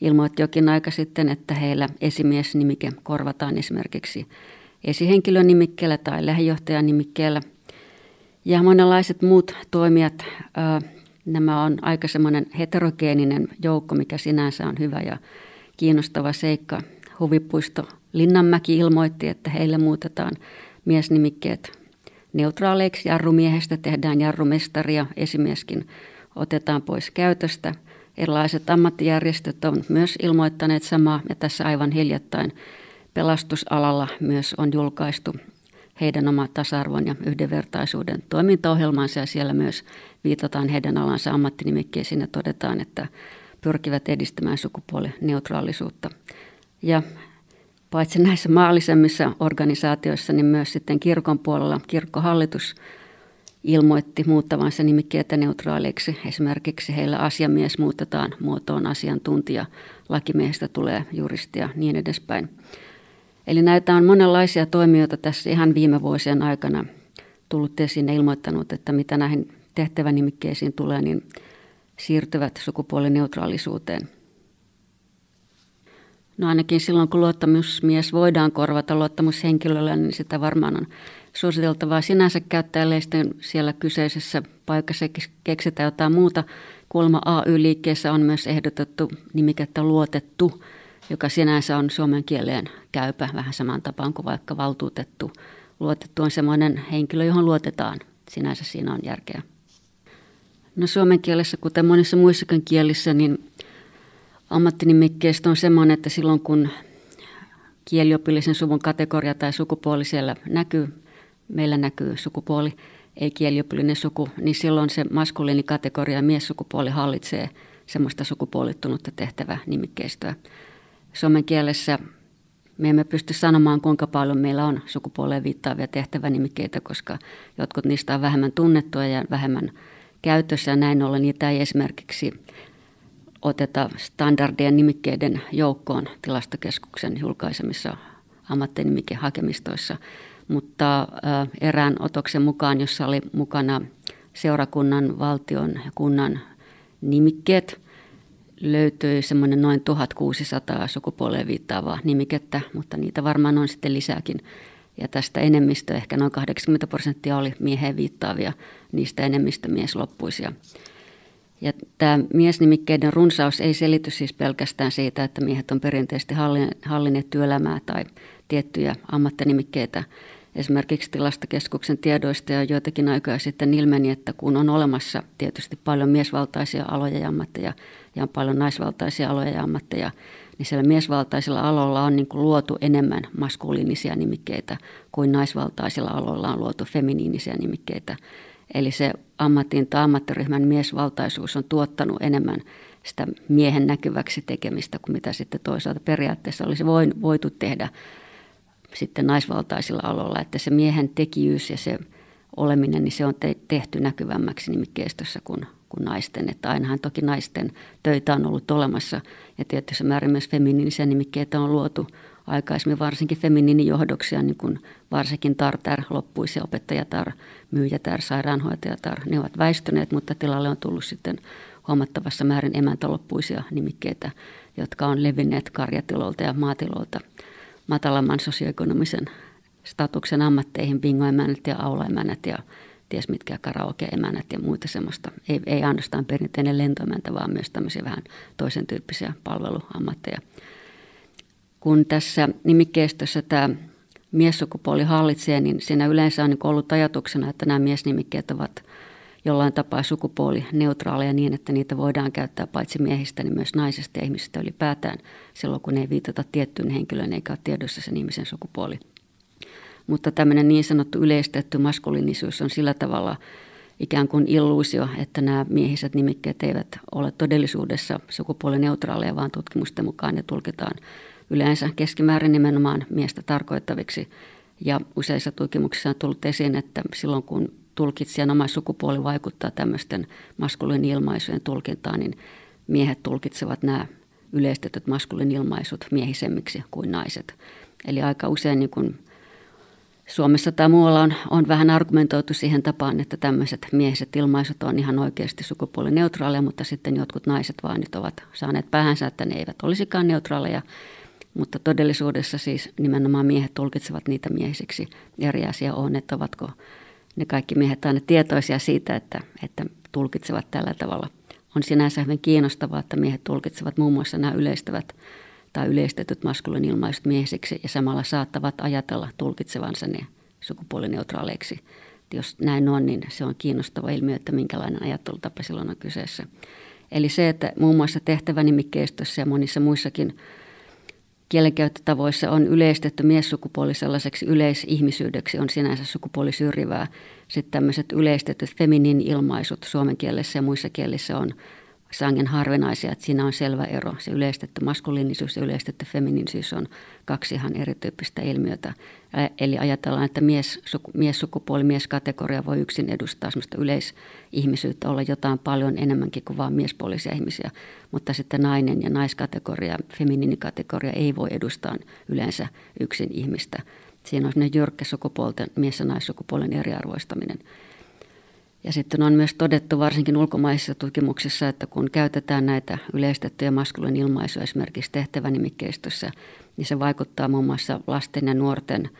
ilmoitti jokin aika sitten, että heillä esimiesnimike korvataan esimerkiksi esihenkilön nimikkeellä tai lähijohtajan nimikkeellä. Ja monenlaiset muut toimijat, nämä on aika semmoinen heterogeeninen joukko, mikä sinänsä on hyvä ja kiinnostava seikka. Huvipuisto Linnanmäki ilmoitti, että heille muutetaan miesnimikkeet neutraaleiksi. Jarrumiehestä tehdään jarrumestaria, esimieskin otetaan pois käytöstä. Erilaiset ammattijärjestöt on myös ilmoittaneet samaa ja tässä aivan hiljattain pelastusalalla myös on julkaistu heidän oma tasa-arvon ja yhdenvertaisuuden toimintaohjelmansa ja siellä myös viitataan heidän alansa ammattinimikkeisiin ja todetaan, että pyrkivät edistämään sukupuolineutraalisuutta. Ja paitsi näissä maallisemmissa organisaatioissa, niin myös sitten kirkon puolella kirkkohallitus ilmoitti muuttavansa nimikkeitä neutraaleiksi. Esimerkiksi heillä asiamies muutetaan muotoon asiantuntija, lakimiehestä tulee juristi ja niin edespäin. Eli näitä on monenlaisia toimijoita tässä ihan viime vuosien aikana tullut esiin ja ilmoittanut, että mitä näihin tehtävänimikkeisiin tulee, niin siirtyvät sukupuolineutraalisuuteen. No ainakin silloin, kun luottamusmies voidaan korvata luottamushenkilöllä, niin sitä varmaan on suositeltavaa sinänsä käyttää, sitten siellä kyseisessä paikassa keksitään jotain muuta. Kuulemma AY-liikkeessä on myös ehdotettu nimikettä luotettu, joka sinänsä on suomen kieleen käypä vähän saman tapaan kuin vaikka valtuutettu. Luotettu on sellainen henkilö, johon luotetaan. Sinänsä siinä on järkeä. No suomen kielessä, kuten monissa muissakin kielissä, niin ammattinimikkeestä on sellainen, että silloin kun kieliopillisen suvun kategoria tai sukupuoli siellä näkyy, meillä näkyy sukupuoli, ei kieliopillinen suku, niin silloin se maskuliinikategoria ja miessukupuoli hallitsee semmoista sukupuolittunutta tehtävää nimikkeistöä. Suomen kielessä me emme pysty sanomaan, kuinka paljon meillä on sukupuoleen viittaavia tehtävänimikkeitä, koska jotkut niistä on vähemmän tunnettuja ja vähemmän käytössä. Ja näin ollen niitä ei esimerkiksi oteta standardien nimikkeiden joukkoon tilastokeskuksen julkaisemissa ammattinimikehakemistoissa. Mutta erään otoksen mukaan, jossa oli mukana seurakunnan, valtion ja kunnan nimikkeet, löytyi semmoinen noin 1600 sukupuoleen viittaavaa nimikettä, mutta niitä varmaan on sitten lisääkin. Ja tästä enemmistö, ehkä noin 80 prosenttia oli mieheen viittaavia, niistä enemmistö miesloppuisia. Ja tämä miesnimikkeiden runsaus ei selity siis pelkästään siitä, että miehet on perinteisesti hallinneet työelämää tai tiettyjä ammattinimikkeitä. Esimerkiksi tilastokeskuksen tiedoista ja joitakin aikoja sitten ilmeni, että kun on olemassa tietysti paljon miesvaltaisia aloja ja ammatteja ja on paljon naisvaltaisia aloja ja ammatteja, niin siellä miesvaltaisilla aloilla on niin luotu enemmän maskuliinisia nimikkeitä kuin naisvaltaisilla aloilla on luotu feminiinisiä nimikkeitä. Eli se ammatin tai ammattiryhmän miesvaltaisuus on tuottanut enemmän sitä miehen näkyväksi tekemistä kuin mitä sitten toisaalta periaatteessa olisi voitu tehdä sitten naisvaltaisilla aloilla. Että se miehen tekijyys ja se oleminen, niin se on te- tehty näkyvämmäksi nimikkeistössä kuin, kuin naisten. Että ainahan toki naisten töitä on ollut olemassa ja tietysti määrin myös feminiinisiä nimikkeitä on luotu aikaisemmin varsinkin feminiinijohdoksia, niin kuin varsinkin tartar, loppuisi opettajatar, myyjätar, sairaanhoitajatar. Ne ovat väistyneet, mutta tilalle on tullut sitten huomattavassa määrin emäntäloppuisia nimikkeitä, jotka on levinneet karjatilolta ja maatilolta matalamman sosioekonomisen statuksen ammatteihin, bingoemännät ja aulaemännät ja ties mitkä karaoke-emänät ja muita semmoista. Ei, ei ainoastaan perinteinen lentoemäntä, vaan myös tämmöisiä vähän toisen tyyppisiä palveluammatteja – kun tässä nimikkeistössä tämä miessukupuoli hallitsee, niin siinä yleensä on niin ollut ajatuksena, että nämä miesnimikkeet ovat jollain tapaa sukupuolineutraaleja niin, että niitä voidaan käyttää paitsi miehistä, niin myös naisista ja ihmisistä ylipäätään silloin, kun ei viitata tiettyyn henkilöön eikä ole tiedossa sen ihmisen sukupuoli. Mutta tämmöinen niin sanottu yleistetty maskuliinisuus on sillä tavalla ikään kuin illuusio, että nämä miehiset nimikkeet eivät ole todellisuudessa sukupuolineutraaleja, vaan tutkimusten mukaan ne tulkitaan yleensä keskimäärin nimenomaan miestä tarkoittaviksi. Ja useissa tutkimuksissa on tullut esiin, että silloin kun tulkitsijan oma sukupuoli vaikuttaa tämmöisten maskuliinilmaisujen tulkintaan, niin miehet tulkitsevat nämä yleistetyt maskuliinilmaisut miehisemmiksi kuin naiset. Eli aika usein niin kun Suomessa tai muualla on, on vähän argumentoitu siihen tapaan, että tämmöiset miehiset ilmaisut on ihan oikeasti sukupuolineutraaleja, mutta sitten jotkut naiset vaan nyt ovat saaneet päähänsä, että ne eivät olisikaan neutraaleja. Mutta todellisuudessa siis nimenomaan miehet tulkitsevat niitä miehisiksi. Eri asia on, että ovatko ne kaikki miehet aina tietoisia siitä, että, että tulkitsevat tällä tavalla. On sinänsä hyvin kiinnostavaa, että miehet tulkitsevat muun muassa nämä yleistävät tai yleistetyt maskulin ilmaisut miehisiksi ja samalla saattavat ajatella tulkitsevansa ne sukupuolineutraaleiksi. Jos näin on, niin se on kiinnostava ilmiö, että minkälainen ajattelutapa silloin on kyseessä. Eli se, että muun muassa tehtävänimikkeistössä ja monissa muissakin kielenkäyttötavoissa on yleistetty miessukupuoli sellaiseksi yleisihmisyydeksi, on sinänsä sukupuolisyrjivää. Sitten tämmöiset yleistetyt feminiin ilmaisut suomen kielessä ja muissa kielissä on sangen harvinaisia, että siinä on selvä ero. Se yleistetty maskuliinisuus ja yleistetty feminiinisyys on kaksi ihan erityyppistä ilmiötä. Eli ajatellaan, että mies, suku, miessukupuoli, mieskategoria voi yksin edustaa sellaista yleisihmisyyttä, olla jotain paljon enemmänkin kuin vain miespuolisia ihmisiä. Mutta sitten nainen ja naiskategoria, feminiinikategoria ei voi edustaa yleensä yksin ihmistä. Siinä on jyrkkä sukupuolten, mies- ja naissukupuolen eriarvoistaminen. Ja sitten on myös todettu varsinkin ulkomaisissa tutkimuksissa, että kun käytetään näitä yleistettyjä maskulin ilmaisuja esimerkiksi tehtävänimikkeistössä, niin se vaikuttaa muun muassa lasten ja nuorten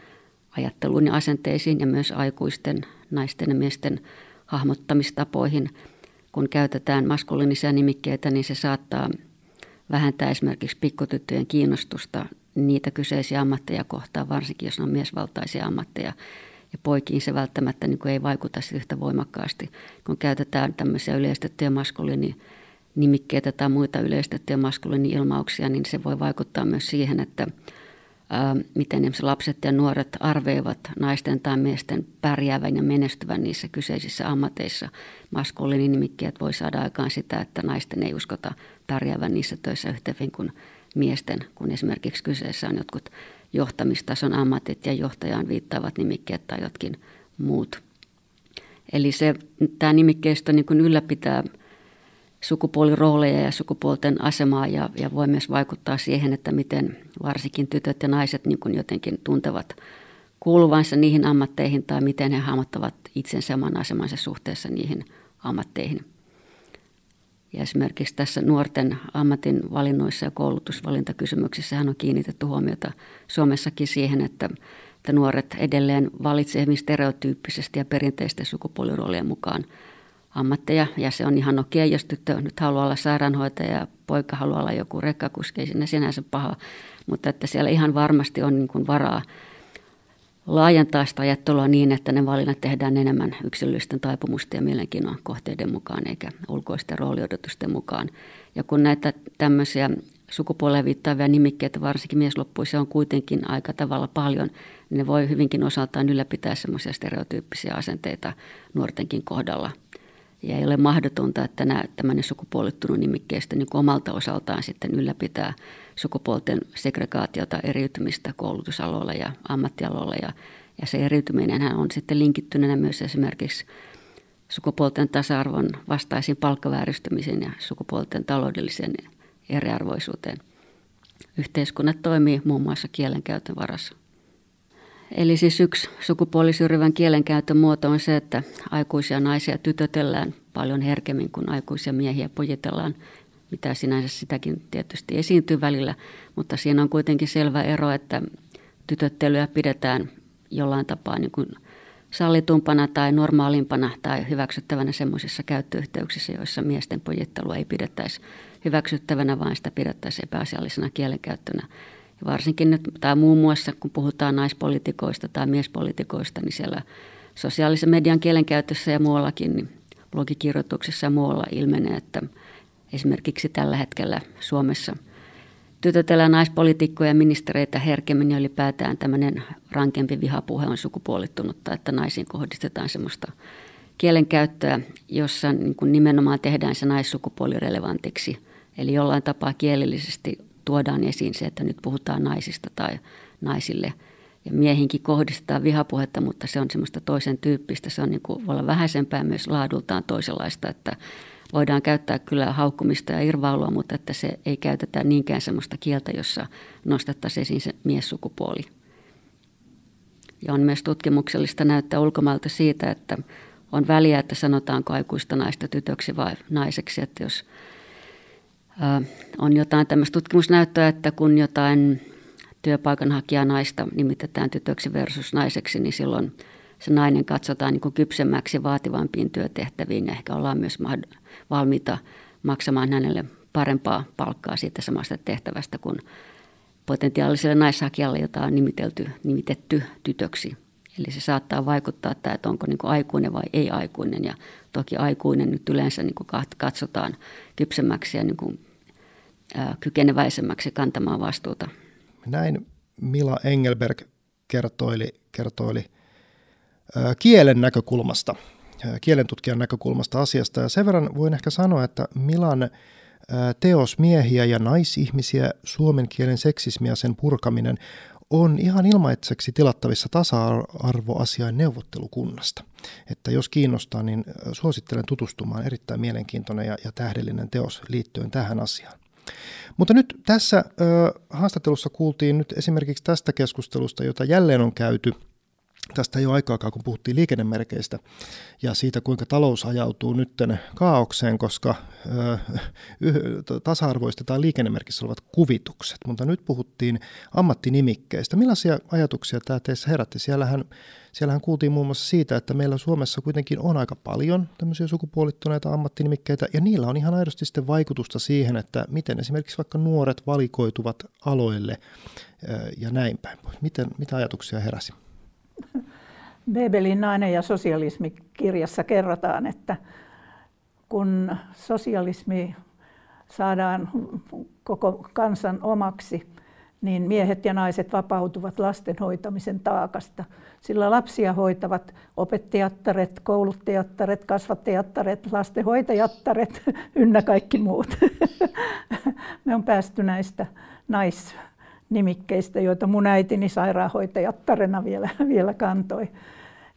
ajatteluun ja asenteisiin ja myös aikuisten, naisten ja miesten hahmottamistapoihin. Kun käytetään maskuliinisia nimikkeitä, niin se saattaa vähentää esimerkiksi pikkutyttöjen kiinnostusta niitä kyseisiä ammatteja kohtaan, varsinkin jos ne on miesvaltaisia ammatteja. Ja poikiin se välttämättä niin ei vaikuta yhtä voimakkaasti. Kun käytetään tämmöisiä yleistettyjä maskuliini nimikkeitä tai muita yleistettyjä maskuliini-ilmauksia, niin se voi vaikuttaa myös siihen, että ää, miten lapset ja nuoret arveivat naisten tai miesten pärjäävän ja menestyvän niissä kyseisissä ammateissa. Maskuliini-nimikkeet voi saada aikaan sitä, että naisten ei uskota pärjäävän niissä töissä yhtä hyvin kuin miesten, kun esimerkiksi kyseessä on jotkut johtamistason ammatit ja johtajaan viittaavat nimikkeet tai jotkin muut. Eli se, tämä nimikkeistö niin kuin ylläpitää sukupuolirooleja ja sukupuolten asemaa ja, ja voi myös vaikuttaa siihen, että miten varsinkin tytöt ja naiset niin kuin jotenkin tuntevat kuuluvansa niihin ammatteihin tai miten he hahmottavat itsensä oman asemansa suhteessa niihin ammatteihin. Ja esimerkiksi tässä nuorten ammatin valinnoissa ja koulutusvalintakysymyksissä on kiinnitetty huomiota Suomessakin siihen, että, että nuoret edelleen valitsevat hyvin stereotyyppisesti ja perinteisten sukupuoliroolien mukaan ammatteja. Ja se on ihan okei, jos tyttö nyt haluaa olla sairaanhoitaja ja poika haluaa olla joku rekkakuski, sinne sinänsä paha. Mutta että siellä ihan varmasti on niin kuin varaa laajentaa sitä ajattelua niin, että ne valinnat tehdään enemmän yksilöllisten taipumusten ja mielenkiinnon kohteiden mukaan eikä ulkoisten rooliodotusten mukaan. Ja kun näitä tämmöisiä sukupuoleen viittaavia nimikkeitä, varsinkin miesloppuisia, on kuitenkin aika tavalla paljon, niin ne voi hyvinkin osaltaan ylläpitää semmoisia stereotyyppisiä asenteita nuortenkin kohdalla. Ja ei ole mahdotonta, että nämä, tämmöinen sukupuolittunut nimikkeistä niin omalta osaltaan sitten ylläpitää sukupuolten segregaatiota, eriytymistä koulutusaloilla ja ammattialoilla. Ja, ja se eriytyminen on sitten linkittyneenä myös esimerkiksi sukupuolten tasa-arvon vastaisiin palkkavääristymiseen ja sukupuolten taloudelliseen eriarvoisuuteen. Yhteiskunnat toimii muun muassa kielenkäytön varassa. Eli siis yksi sukupuolisyrjivän kielenkäytön muoto on se, että aikuisia naisia tytötellään paljon herkemmin kuin aikuisia miehiä pojitellaan mitä sinänsä sitäkin tietysti esiintyy välillä, mutta siinä on kuitenkin selvä ero, että tytöttelyä pidetään jollain tapaa niin kuin sallitumpana tai normaalimpana tai hyväksyttävänä semmoisissa käyttöyhteyksissä, joissa miesten pojittelua ei pidettäisi hyväksyttävänä, vaan sitä pidettäisiin epäasiallisena kielenkäyttönä. Ja varsinkin nyt, tai muun muassa kun puhutaan naispolitikoista tai miespolitikoista, niin siellä sosiaalisen median kielenkäytössä ja muuallakin, niin blogikirjoituksissa ja muualla ilmenee, että – esimerkiksi tällä hetkellä Suomessa tytötellään naispolitiikkoja ja ministereitä herkemmin ja ylipäätään tämmöinen rankempi vihapuhe on sukupuolittunutta, että naisiin kohdistetaan semmoista kielenkäyttöä, jossa niin kuin nimenomaan tehdään se naissukupuoli relevantiksi. Eli jollain tapaa kielellisesti tuodaan esiin se, että nyt puhutaan naisista tai naisille. Ja miehinkin kohdistetaan vihapuhetta, mutta se on semmoista toisen tyyppistä. Se on niin kuin, voi olla vähäisempää myös laadultaan toisenlaista, että voidaan käyttää kyllä haukkumista ja irvailua, mutta että se ei käytetä niinkään sellaista kieltä, jossa nostettaisiin esiin se miessukupuoli. Ja on myös tutkimuksellista näyttää ulkomailta siitä, että on väliä, että sanotaanko aikuista naista tytöksi vai naiseksi. Että jos on jotain tämmöistä tutkimusnäyttöä, että kun jotain työpaikanhakijaa naista nimitetään tytöksi versus naiseksi, niin silloin se nainen katsotaan niin kuin kypsemmäksi vaativampiin työtehtäviin ja ehkä ollaan myös valmiita maksamaan hänelle parempaa palkkaa siitä samasta tehtävästä kuin potentiaaliselle naishakijalle, jota on nimitelty, nimitetty tytöksi. Eli se saattaa vaikuttaa, että onko niin aikuinen vai ei aikuinen. Ja toki aikuinen nyt yleensä niin katsotaan kypsemmäksi ja niin kuin, ää, kykeneväisemmäksi kantamaan vastuuta. Näin Mila Engelberg kertoili, kertoili ää, kielen näkökulmasta kielentutkijan näkökulmasta asiasta. Ja sen verran voin ehkä sanoa, että Milan teos miehiä ja naisihmisiä, suomen kielen seksismi ja sen purkaminen on ihan ilmaiseksi tilattavissa tasa-arvoasiain neuvottelukunnasta. Että jos kiinnostaa, niin suosittelen tutustumaan. Erittäin mielenkiintoinen ja, ja tähdellinen teos liittyen tähän asiaan. Mutta nyt tässä ö, haastattelussa kuultiin nyt esimerkiksi tästä keskustelusta, jota jälleen on käyty – tästä jo aikaa, kun puhuttiin liikennemerkeistä ja siitä, kuinka talous ajautuu nytten kaaukseen, koska tasa-arvoistetaan liikennemerkissä olevat kuvitukset. Mutta nyt puhuttiin ammattinimikkeistä. Millaisia ajatuksia tämä teissä herätti? Siellähän, siellähän kuultiin muun muassa siitä, että meillä Suomessa kuitenkin on aika paljon tämmöisiä sukupuolittuneita ammattinimikkeitä, ja niillä on ihan aidosti sitten vaikutusta siihen, että miten esimerkiksi vaikka nuoret valikoituvat aloille ja näin päin. Miten, mitä ajatuksia heräsi? Bebelin nainen ja sosialismi kirjassa kerrotaan, että kun sosialismi saadaan koko kansan omaksi, niin miehet ja naiset vapautuvat lasten hoitamisen taakasta. Sillä lapsia hoitavat opettajattaret, kouluttajattaret, kasvattajattaret, lastenhoitajattaret ynnä kaikki muut. Me on päästy näistä nais nimikkeistä, joita mun äitini sairaanhoitajattarena vielä, vielä kantoi.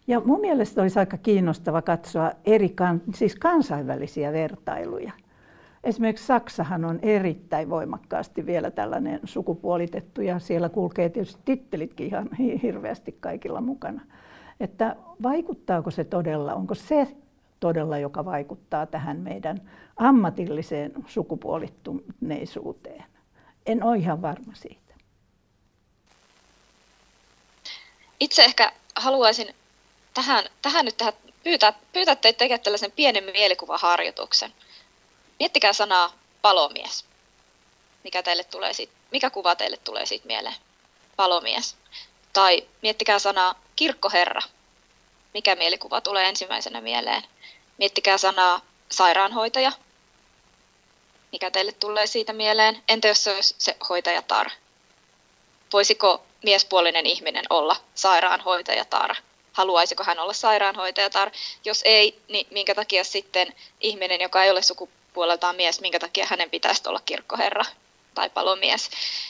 Ja mun mielestä olisi aika kiinnostava katsoa eri kan, siis kansainvälisiä vertailuja. Esimerkiksi Saksahan on erittäin voimakkaasti vielä tällainen sukupuolitettu ja siellä kulkee tietysti tittelitkin ihan hirveästi kaikilla mukana. Että vaikuttaako se todella, onko se todella, joka vaikuttaa tähän meidän ammatilliseen sukupuolittuneisuuteen? En ole ihan varma siitä. itse ehkä haluaisin tähän, tähän nyt tähän pyytää, pyytää teitä tekemään tällaisen pienen mielikuvaharjoituksen. Miettikää sanaa palomies. Mikä, teille tulee siitä, mikä kuva teille tulee siitä mieleen? Palomies. Tai miettikää sanaa kirkkoherra. Mikä mielikuva tulee ensimmäisenä mieleen? Miettikää sanaa sairaanhoitaja. Mikä teille tulee siitä mieleen? Entä jos se olisi se hoitajatar? Voisiko miespuolinen ihminen olla sairaanhoitajatar? Haluaisiko hän olla sairaanhoitajatar? Jos ei, niin minkä takia sitten ihminen, joka ei ole sukupuoleltaan mies, minkä takia hänen pitäisi olla kirkkoherra? tai palomies.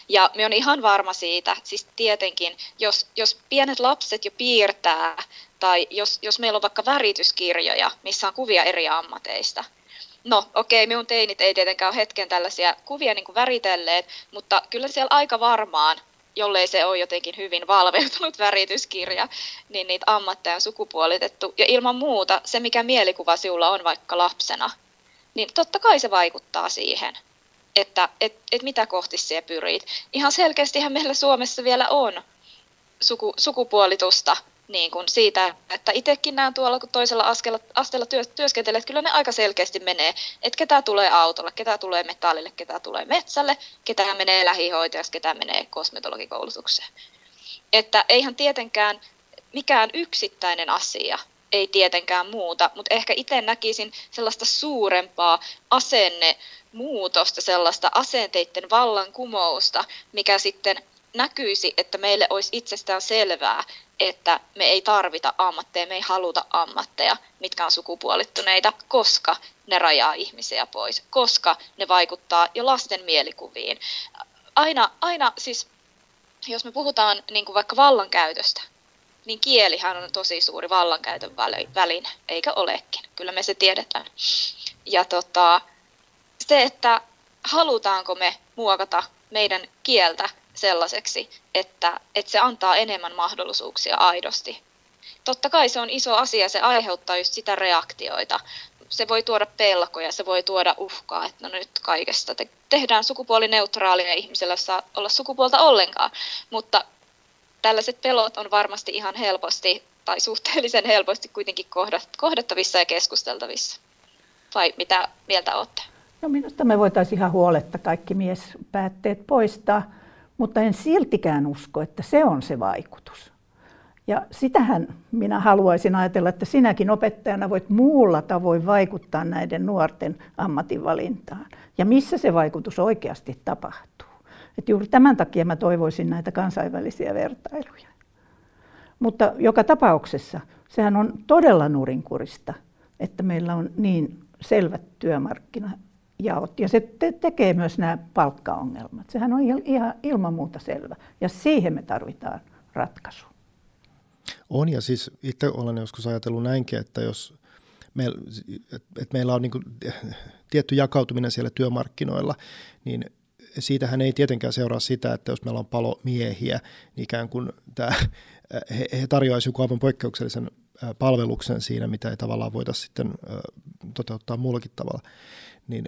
Ja me on ihan varma siitä, siis tietenkin, jos, jos pienet lapset jo piirtää, tai jos, jos meillä on vaikka värityskirjoja, missä on kuvia eri ammateista, No okei, okay, minun teinit ei tietenkään ole hetken tällaisia kuvia niin kuin väritelleet, mutta kyllä siellä aika varmaan jollei se ole jotenkin hyvin valveutunut värityskirja, niin niitä ammatteja on sukupuolitettu. Ja ilman muuta se, mikä mielikuva sinulla on vaikka lapsena, niin totta kai se vaikuttaa siihen, että et, et mitä kohti sinä pyrit. Ihan selkeästihän meillä Suomessa vielä on suku, sukupuolitusta niin kuin siitä, että itsekin näen tuolla, kun toisella askella, asteella työ, työskentelee, että kyllä ne aika selkeästi menee, että ketä tulee autolle, ketä tulee metallille, ketä tulee metsälle, ketä menee lähihoitajaksi, ketä menee kosmetologikoulutukseen. Että eihän tietenkään mikään yksittäinen asia ei tietenkään muuta, mutta ehkä itse näkisin sellaista suurempaa asennemuutosta, sellaista asenteiden vallankumousta, mikä sitten näkyisi, että meille olisi itsestään selvää, että me ei tarvita ammatteja, me ei haluta ammatteja, mitkä on sukupuolittuneita, koska ne rajaa ihmisiä pois, koska ne vaikuttaa jo lasten mielikuviin. Aina, aina siis, jos me puhutaan niin kuin vaikka vallankäytöstä, niin kielihän on tosi suuri vallankäytön väline, eikä olekin. Kyllä me se tiedetään. Ja tota, se, että halutaanko me muokata meidän kieltä sellaiseksi, että, että se antaa enemmän mahdollisuuksia aidosti. Totta kai se on iso asia, se aiheuttaa just sitä reaktioita. Se voi tuoda pelkoja, se voi tuoda uhkaa, että no nyt kaikesta te- tehdään sukupuolineutraalia ihmisellä saa olla sukupuolta ollenkaan. Mutta tällaiset pelot on varmasti ihan helposti tai suhteellisen helposti kuitenkin kohdattavissa ja keskusteltavissa. Vai mitä mieltä olette? No minusta me voitaisiin ihan huoletta kaikki miespäätteet poistaa mutta en siltikään usko, että se on se vaikutus. Ja sitähän minä haluaisin ajatella, että sinäkin opettajana voit muulla tavoin vaikuttaa näiden nuorten ammatinvalintaan. Ja missä se vaikutus oikeasti tapahtuu. Et juuri tämän takia mä toivoisin näitä kansainvälisiä vertailuja. Mutta joka tapauksessa sehän on todella nurinkurista, että meillä on niin selvät työmarkkina jaot. Ja se te- tekee myös nämä palkkaongelmat. Sehän on ihan ilman muuta selvä. Ja siihen me tarvitaan ratkaisu. On ja siis itse olen joskus ajatellut näinkin, että jos meillä, että meillä on niin kuin tietty jakautuminen siellä työmarkkinoilla, niin siitähän ei tietenkään seuraa sitä, että jos meillä on palomiehiä, niin ikään kuin tämä, he, he tarjoaisivat joku aivan poikkeuksellisen palveluksen siinä, mitä ei tavallaan voida sitten toteuttaa muullakin tavalla. Niin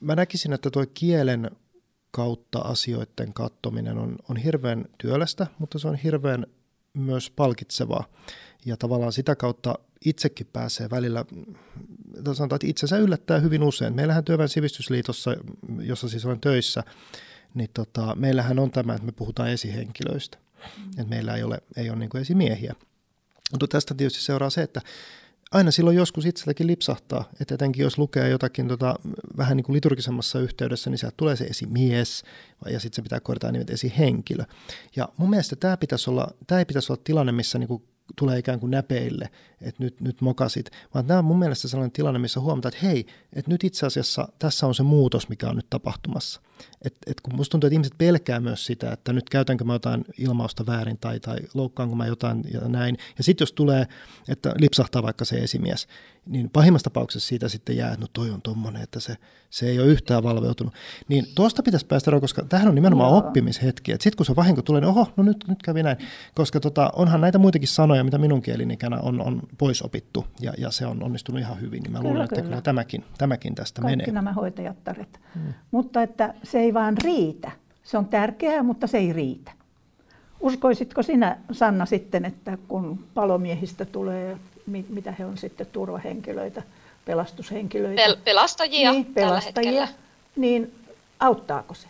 mä näkisin, että tuo kielen kautta asioiden kattominen on, on hirveän työlästä, mutta se on hirveän myös palkitsevaa. Ja tavallaan sitä kautta itsekin pääsee välillä, sanotaan, että itsensä yllättää hyvin usein. Meillähän Työväen sivistysliitossa, jossa siis olen töissä, niin tota, meillähän on tämä, että me puhutaan esihenkilöistä. Mm. Että meillä ei ole, ei ole niin esimiehiä. Mutta tästä tietysti seuraa se, että aina silloin joskus itselläkin lipsahtaa, että etenkin jos lukee jotakin tota, vähän niin kuin liturgisemmassa yhteydessä, niin sieltä tulee se esimies ja sitten se pitää korjata nimet esihenkilö. Ja mun mielestä tämä, pitäisi olla, tämä ei pitäisi olla tilanne, missä niin kuin tulee ikään kuin näpeille, että nyt, nyt mokasit, vaan tämä on mun mielestä sellainen tilanne, missä huomataan, että hei, että nyt itse asiassa tässä on se muutos, mikä on nyt tapahtumassa. Et, et kun musta tuntuu, että ihmiset pelkää myös sitä, että nyt käytänkö mä jotain ilmausta väärin tai, tai loukkaanko mä jotain ja näin. Ja sitten jos tulee, että lipsahtaa vaikka se esimies, niin pahimmassa tapauksessa siitä sitten jää, että no toi on tommonen, että se, se ei ole yhtään valveutunut. Niin tuosta pitäisi päästä eroon, koska tähän on nimenomaan Joo. oppimishetki. Sitten kun se vahinko tulee, niin oho, no nyt, nyt kävi näin. Koska tota, onhan näitä muitakin sanoja, mitä minun kielinikänä on, on pois opittu, ja, ja se on onnistunut ihan hyvin. Niin mä kyllä, luulen, että kyllä tämäkin, tämäkin tästä Kaikki menee. nämä hoitajattaret. Hmm. Mutta että se ei vaan riitä. Se on tärkeää, mutta se ei riitä. Uskoisitko sinä, Sanna, sitten, että kun palomiehistä tulee mitä he on sitten turvahenkilöitä, pelastushenkilöitä. Pel- pelastajia, niin, pelastajia niin auttaako se?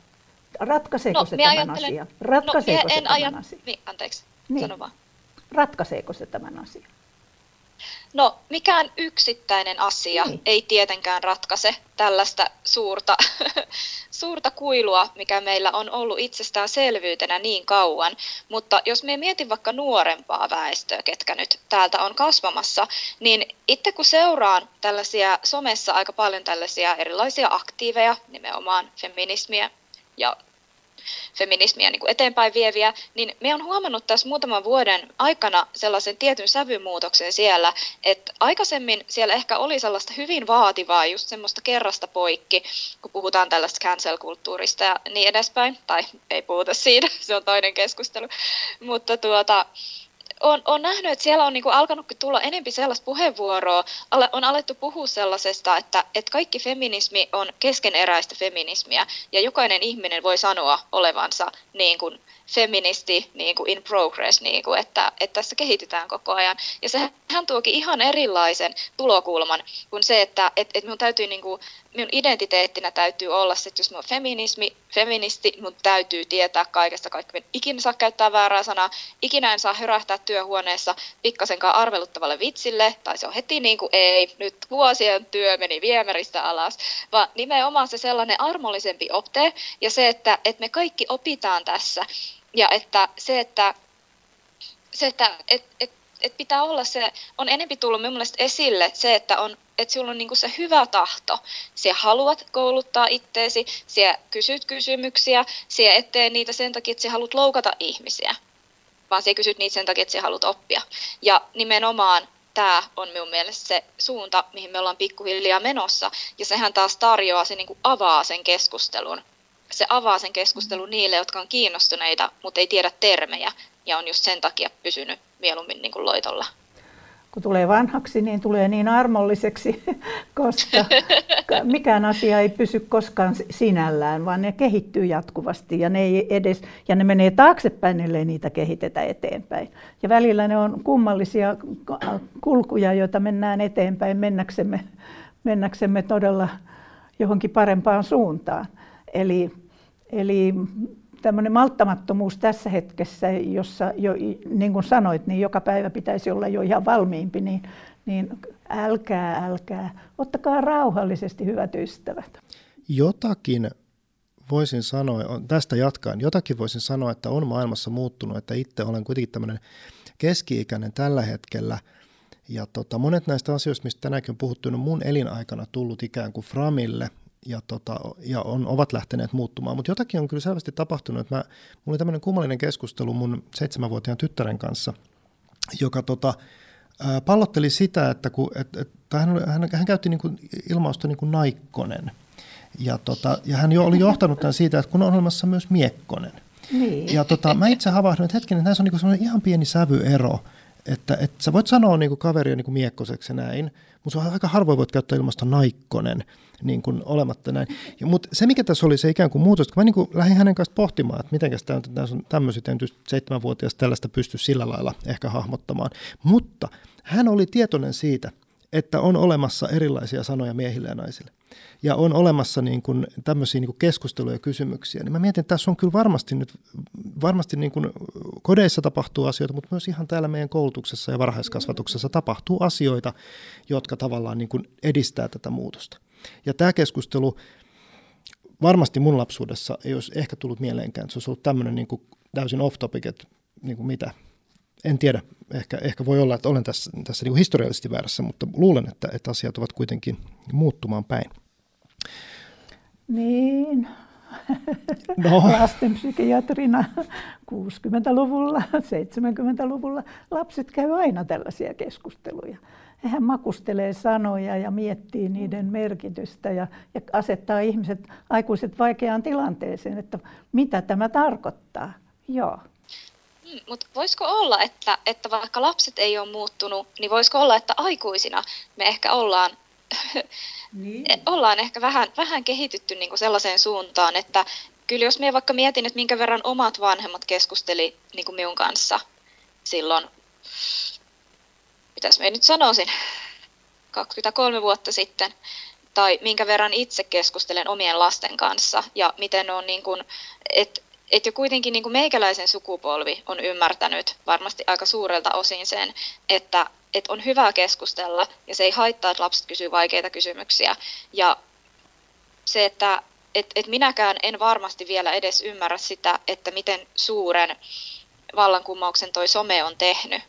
Ratkaiseeko no, se tämän asian? Ratkaiseeko no, se en tämän ajan... asian? Niin, anteeksi, niin. sano vaan. Ratkaiseeko se tämän asian? No, mikään yksittäinen asia niin. ei tietenkään ratkaise tällaista suurta, suurta kuilua, mikä meillä on ollut itsestäänselvyytenä niin kauan. Mutta jos me mietin vaikka nuorempaa väestöä, ketkä nyt täältä on kasvamassa, niin itse kun seuraan tällaisia somessa aika paljon tällaisia erilaisia aktiiveja, nimenomaan feminismiä ja feminismiä niin kuin eteenpäin vieviä, niin me on huomannut tässä muutaman vuoden aikana sellaisen tietyn sävymuutoksen siellä, että aikaisemmin siellä ehkä oli sellaista hyvin vaativaa, just semmoista kerrasta poikki, kun puhutaan tällaista cancel-kulttuurista ja niin edespäin, tai ei puhuta siitä, se on toinen keskustelu, mutta tuota, on, on nähnyt, että siellä on niinku alkanut tulla enempi sellaista puheenvuoroa, on alettu puhua sellaisesta, että, että kaikki feminismi on keskeneräistä feminismiä ja jokainen ihminen voi sanoa olevansa niin kuin feministi niin kuin in progress, niin kuin, että, että tässä kehitytään koko ajan. Ja sehän tuokin ihan erilaisen tulokulman kuin se, että et, et minun täytyy niin kuin, minun identiteettinä täytyy olla se, että jos minä olen feminismi, feministi, minun täytyy tietää kaikesta kaikki. Minä ikinä saa käyttää väärää sanaa, ikinä en saa hörähtää työhuoneessa pikkasenkaan arveluttavalle vitsille, tai se on heti niin kuin ei, nyt vuosien työ meni viemäristä alas, vaan nimenomaan se sellainen armollisempi opte, ja se, että, että me kaikki opitaan tässä, ja että se, että, se, että et, et, et pitää olla se, on enempi tullut minun mielestä esille se, että on että sinulla on niinku se hyvä tahto. Sinä haluat kouluttaa itteesi, sinä kysyt kysymyksiä, sinä et tee niitä sen takia, että sinä haluat loukata ihmisiä, vaan sinä kysyt niitä sen takia, että sinä haluat oppia. Ja nimenomaan tämä on minun mielestä se suunta, mihin me ollaan pikkuhiljaa menossa, ja sehän taas tarjoaa, se niinku avaa sen keskustelun se avaa sen keskustelun niille, jotka on kiinnostuneita, mutta ei tiedä termejä ja on just sen takia pysynyt mieluummin niin kuin loitolla. Kun tulee vanhaksi, niin tulee niin armolliseksi, koska mikään asia ei pysy koskaan sinällään, vaan ne kehittyy jatkuvasti ja ne, ei edes, ja ne menee taaksepäin, ellei niitä kehitetä eteenpäin. Ja välillä ne on kummallisia kulkuja, joita mennään eteenpäin mennäksemme, mennäksemme todella johonkin parempaan suuntaan. Eli Eli tämmöinen malttamattomuus tässä hetkessä, jossa jo, niin kuin sanoit, niin joka päivä pitäisi olla jo ihan valmiimpi, niin, niin älkää, älkää, ottakaa rauhallisesti hyvät ystävät. Jotakin voisin sanoa, tästä jatkaen, jotakin voisin sanoa, että on maailmassa muuttunut, että itse olen kuitenkin tämmöinen keski-ikäinen tällä hetkellä, ja tota, monet näistä asioista, mistä tänäänkin on puhuttu, on mun elinaikana tullut ikään kuin framille, ja, tota, ja on, ovat lähteneet muuttumaan. Mutta jotakin on kyllä selvästi tapahtunut. Että mä, mulla oli tämmöinen kummallinen keskustelu mun seitsemänvuotiaan tyttären kanssa, joka tota, ää, pallotteli sitä, että kun, et, et, hän, hän, hän käytti niin kuin ilmausta niin kuin naikkonen. Ja, tota, ja hän jo oli johtanut tämän siitä, että kun on olemassa myös Miekkonen. Niin. Ja tota, mä itse havahduin, että hetken, että näissä on niinku ihan pieni sävyero, että, että sä voit sanoa niin kuin kaveri on niin kuin miekkoseksi näin, mutta aika harvoin voit käyttää ilmasta naikkonen niin kuin olematta näin. Mutta se, mikä tässä oli se ikään kuin muutos, kun mä niin kuin lähdin hänen kanssa pohtimaan, että miten tämä on tämmöiset, en seitsemänvuotias tällaista pysty sillä lailla ehkä hahmottamaan. Mutta hän oli tietoinen siitä, että on olemassa erilaisia sanoja miehille ja naisille. Ja on olemassa niin kuin tämmöisiä niin kuin keskusteluja ja kysymyksiä. Niin mä mietin, että tässä on kyllä varmasti nyt, varmasti niin kuin kodeissa tapahtuu asioita, mutta myös ihan täällä meidän koulutuksessa ja varhaiskasvatuksessa tapahtuu asioita, jotka tavallaan niin kuin edistää tätä muutosta. Ja tämä keskustelu varmasti mun lapsuudessa ei olisi ehkä tullut mieleenkään, että se olisi ollut tämmöinen niin kuin täysin off-topic, että niin kuin mitä, en tiedä, ehkä, ehkä voi olla, että olen tässä, tässä niin historiallisesti väärässä, mutta luulen, että, että asiat ovat kuitenkin muuttumaan päin. Niin, no. lastenpsykiatrina 60-luvulla, 70-luvulla lapset käy aina tällaisia keskusteluja. Hän makustelee sanoja ja miettii niiden merkitystä ja, ja asettaa ihmiset, aikuiset vaikeaan tilanteeseen, että mitä tämä tarkoittaa. Joo. Hmm, Mutta voisiko olla, että, että vaikka lapset ei ole muuttunut, niin voisiko olla, että aikuisina me ehkä ollaan, niin. ollaan ehkä vähän, vähän kehitytty niin sellaiseen suuntaan, että kyllä jos minä vaikka mietin, että minkä verran omat vanhemmat keskusteli niin kuin minun kanssa silloin, mitäs minä nyt sanoisin, 23 vuotta sitten, tai minkä verran itse keskustelen omien lasten kanssa ja miten on niin kuin, että että jo kuitenkin niin kuin meikäläisen sukupolvi on ymmärtänyt varmasti aika suurelta osin sen, että, että on hyvä keskustella ja se ei haittaa, että lapset kysyy vaikeita kysymyksiä. Ja se, että et, et minäkään en varmasti vielä edes ymmärrä sitä, että miten suuren vallankumouksen toi some on tehnyt.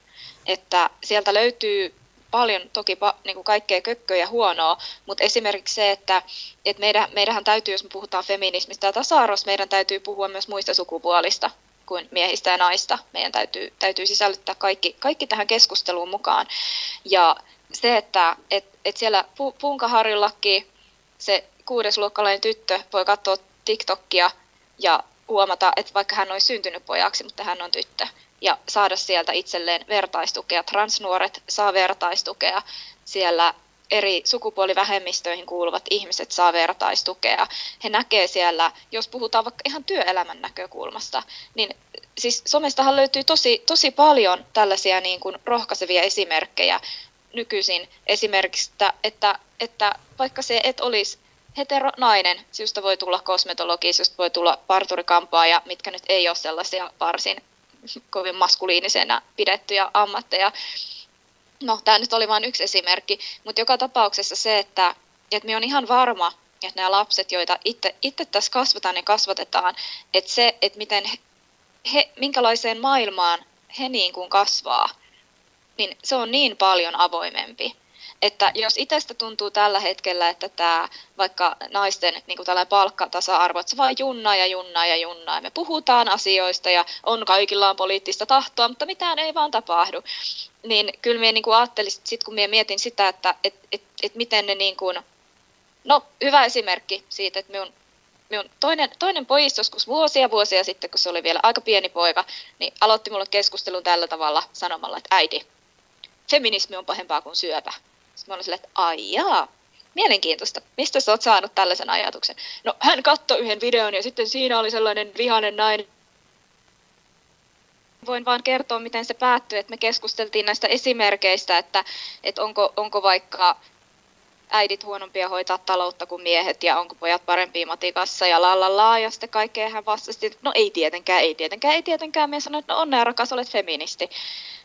Että sieltä löytyy paljon toki niin kuin kaikkea kökköä ja huonoa, mutta esimerkiksi se, että, että meidän, meidänhän täytyy, jos me puhutaan feminismistä ja tasa-arvosta, meidän täytyy puhua myös muista sukupuolista kuin miehistä ja naista. Meidän täytyy, täytyy sisällyttää kaikki, kaikki tähän keskusteluun mukaan. Ja se, että et, et siellä pu, Punkaharjullakin se kuudesluokkalainen tyttö voi katsoa TikTokia ja huomata, että vaikka hän olisi syntynyt pojaksi, mutta hän on tyttö, ja saada sieltä itselleen vertaistukea. Transnuoret saa vertaistukea, siellä eri sukupuolivähemmistöihin kuuluvat ihmiset saa vertaistukea. He näkee siellä, jos puhutaan vaikka ihan työelämän näkökulmasta, niin siis somestahan löytyy tosi, tosi paljon tällaisia niin kuin rohkaisevia esimerkkejä nykyisin. Esimerkiksi, että, että, vaikka se et olisi heteronainen, sinusta voi tulla kosmetologi, sinusta voi tulla parturikampaaja, mitkä nyt ei ole sellaisia varsin kovin maskuliinisena pidettyjä ammatteja. No, tämä nyt oli vain yksi esimerkki, mutta joka tapauksessa se, että, että me on ihan varma, että nämä lapset, joita itse, itse tässä kasvataan ja kasvatetaan, että se, että miten he, minkälaiseen maailmaan he niin kuin kasvaa, niin se on niin paljon avoimempi että jos itsestä tuntuu tällä hetkellä, että tämä vaikka naisten niin kuin tällainen palkkatasa-arvo, että se vaan junnaa ja junnaa ja junnaa. Me puhutaan asioista ja on kaikilla on poliittista tahtoa, mutta mitään ei vaan tapahdu. Niin kyllä minä niin ajattelisin, sit kun minä mietin sitä, että et, et, et miten ne niin kuin, no hyvä esimerkki siitä, että minun minun toinen, toinen pojista joskus vuosia vuosia sitten, kun se oli vielä aika pieni poika, niin aloitti mulle keskustelun tällä tavalla sanomalla, että äiti, feminismi on pahempaa kuin syöpä. Sitten mä olin silleen, että ai jaa, mielenkiintoista. Mistä sä oot saanut tällaisen ajatuksen? No hän katsoi yhden videon ja sitten siinä oli sellainen vihainen nainen. Voin vaan kertoa, miten se päättyi, että me keskusteltiin näistä esimerkkeistä, että, että onko, onko vaikka äidit huonompia hoitaa taloutta kuin miehet ja onko pojat parempia matikassa ja la la la ja sitten kaikkea hän vastasi, no ei tietenkään, ei tietenkään, ei tietenkään. Mie sanoin, että no onnea rakas, olet feministi.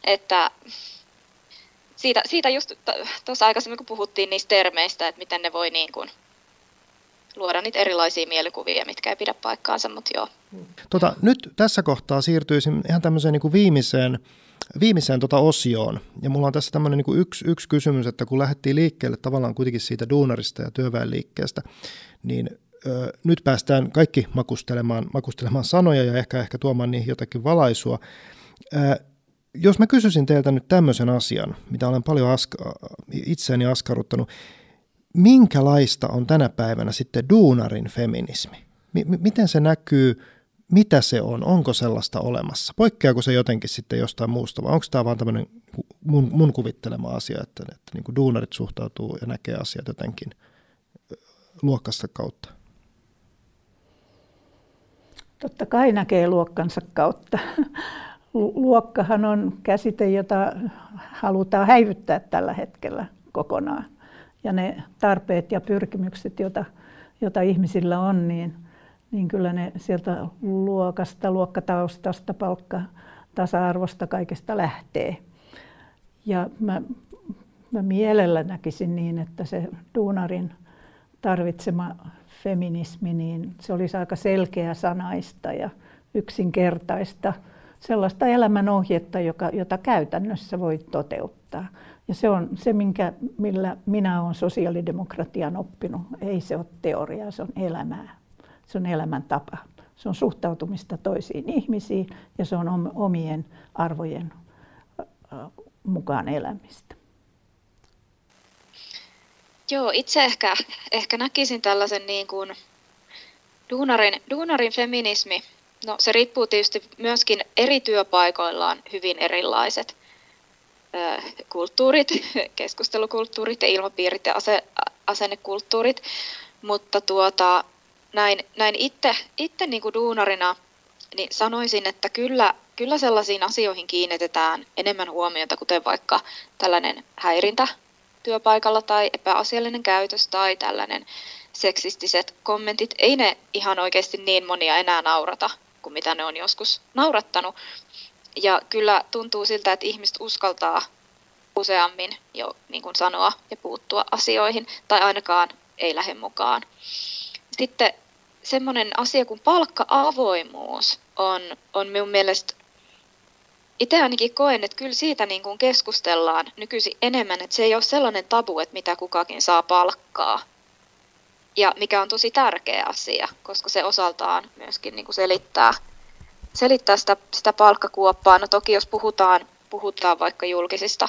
Että siitä, siitä just tuossa aikaisemmin, kun puhuttiin niistä termeistä, että miten ne voi niin kuin luoda niitä erilaisia mielikuvia, mitkä ei pidä paikkaansa, mutta joo. Tota, nyt tässä kohtaa siirtyisin ihan tämmöiseen niin kuin viimeiseen, viimeiseen tota osioon. Ja mulla on tässä tämmöinen niin kuin yksi, yksi kysymys, että kun lähdettiin liikkeelle tavallaan kuitenkin siitä duunarista ja työväenliikkeestä, niin ö, nyt päästään kaikki makustelemaan, makustelemaan sanoja ja ehkä, ehkä tuomaan niihin jotakin valaisua. Jos mä kysyisin teiltä nyt tämmöisen asian, mitä olen paljon aska, itseäni askarruttanut, minkälaista on tänä päivänä sitten duunarin feminismi? M- miten se näkyy, mitä se on, onko sellaista olemassa? Poikkeako se jotenkin sitten jostain muusta vai onko tämä vaan tämmöinen mun, mun kuvittelema asia, että, että niin kuin duunarit suhtautuu ja näkee asiat jotenkin luokkasta kautta? Totta kai näkee luokkansa kautta. Luokkahan on käsite, jota halutaan häivyttää tällä hetkellä kokonaan. Ja ne tarpeet ja pyrkimykset, joita, joita ihmisillä on, niin, niin kyllä ne sieltä luokasta, luokkataustasta, palkka, tasa-arvosta, kaikesta lähtee. Ja mä, mä mielellä näkisin niin, että se duunarin tarvitsema feminismi, niin se olisi aika selkeä sanaista ja yksinkertaista sellaista elämänohjetta, joka, jota käytännössä voi toteuttaa. Ja se on se, minkä, millä minä olen sosiaalidemokratian oppinut. Ei se ole teoriaa, se on elämää. Se on elämäntapa. Se on suhtautumista toisiin ihmisiin ja se on omien arvojen mukaan elämistä. Joo, itse ehkä, ehkä näkisin tällaisen niin kuin duunarin, duunarin feminismi. No se riippuu tietysti myöskin eri työpaikoillaan hyvin erilaiset kulttuurit, keskustelukulttuurit ja ilmapiirit ja ase, asennekulttuurit. Mutta tuota, näin, näin itse, itse niin kuin duunarina niin sanoisin, että kyllä, kyllä sellaisiin asioihin kiinnitetään enemmän huomiota, kuten vaikka tällainen häirintä työpaikalla tai epäasiallinen käytös tai tällainen seksistiset kommentit, ei ne ihan oikeasti niin monia enää naurata kuin mitä ne on joskus naurattanut. Ja kyllä tuntuu siltä, että ihmiset uskaltaa useammin jo niin kuin sanoa ja puuttua asioihin, tai ainakaan ei lähde mukaan. Sitten semmoinen asia kuin palkka-avoimuus on, on minun mielestä itse ainakin koen, että kyllä siitä niin kuin keskustellaan nykyisin enemmän, että se ei ole sellainen tabu, että mitä kukakin saa palkkaa. Ja mikä on tosi tärkeä asia, koska se osaltaan myöskin niin kuin selittää, selittää sitä, sitä palkkakuoppaa. No toki jos puhutaan, puhutaan vaikka julkisista,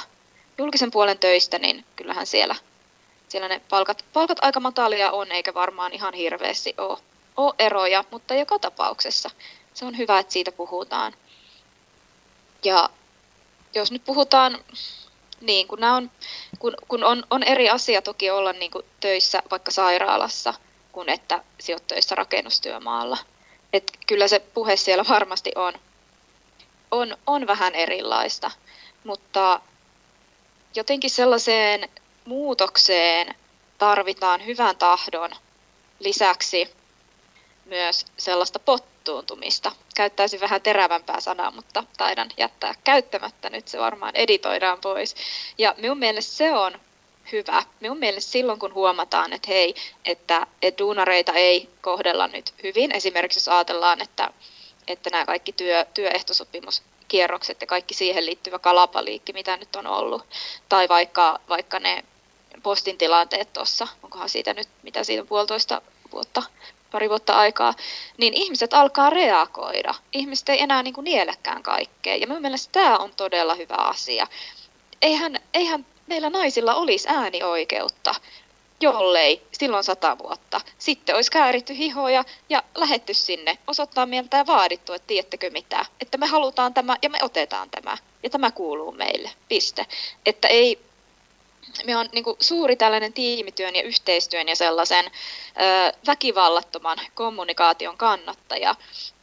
julkisen puolen töistä, niin kyllähän siellä, siellä ne palkat, palkat aika matalia on, eikä varmaan ihan hirveästi ole, ole eroja, mutta joka tapauksessa se on hyvä, että siitä puhutaan. Ja jos nyt puhutaan, niin kun, on, kun, kun on, on eri asia toki olla niin kuin töissä vaikka sairaalassa, kuin että sijoit töissä rakennustyömaalla. Et kyllä se puhe siellä varmasti on, on, on vähän erilaista, mutta jotenkin sellaiseen muutokseen tarvitaan hyvän tahdon lisäksi myös sellaista pottuuntumista. Käyttäisin vähän terävämpää sanaa, mutta taidan jättää käyttämättä. Nyt se varmaan editoidaan pois. Ja minun mielestä se on hyvä. Minun mielestä silloin, kun huomataan, että hei, että, että duunareita ei kohdella nyt hyvin, esimerkiksi jos ajatellaan, että, että nämä kaikki työ, työehtosopimuskierrokset ja kaikki siihen liittyvä kalapaliikki, mitä nyt on ollut, tai vaikka, vaikka ne postin tilanteet tuossa, onkohan siitä nyt, mitä siitä on puolitoista vuotta pari vuotta aikaa, niin ihmiset alkaa reagoida. Ihmiset ei enää niin kuin nielekään kaikkea. Ja minun mielestä tämä on todella hyvä asia. Eihän, eihän meillä naisilla olisi äänioikeutta, jollei silloin sata vuotta. Sitten olisi kääritty hihoja ja lähetty sinne osoittaa mieltä ja vaadittu, että tiedättekö mitä, että me halutaan tämä ja me otetaan tämä ja tämä kuuluu meille, piste. Että ei, me on niin suuri tällainen tiimityön ja yhteistyön ja sellaisen ö, väkivallattoman kommunikaation kannattaja,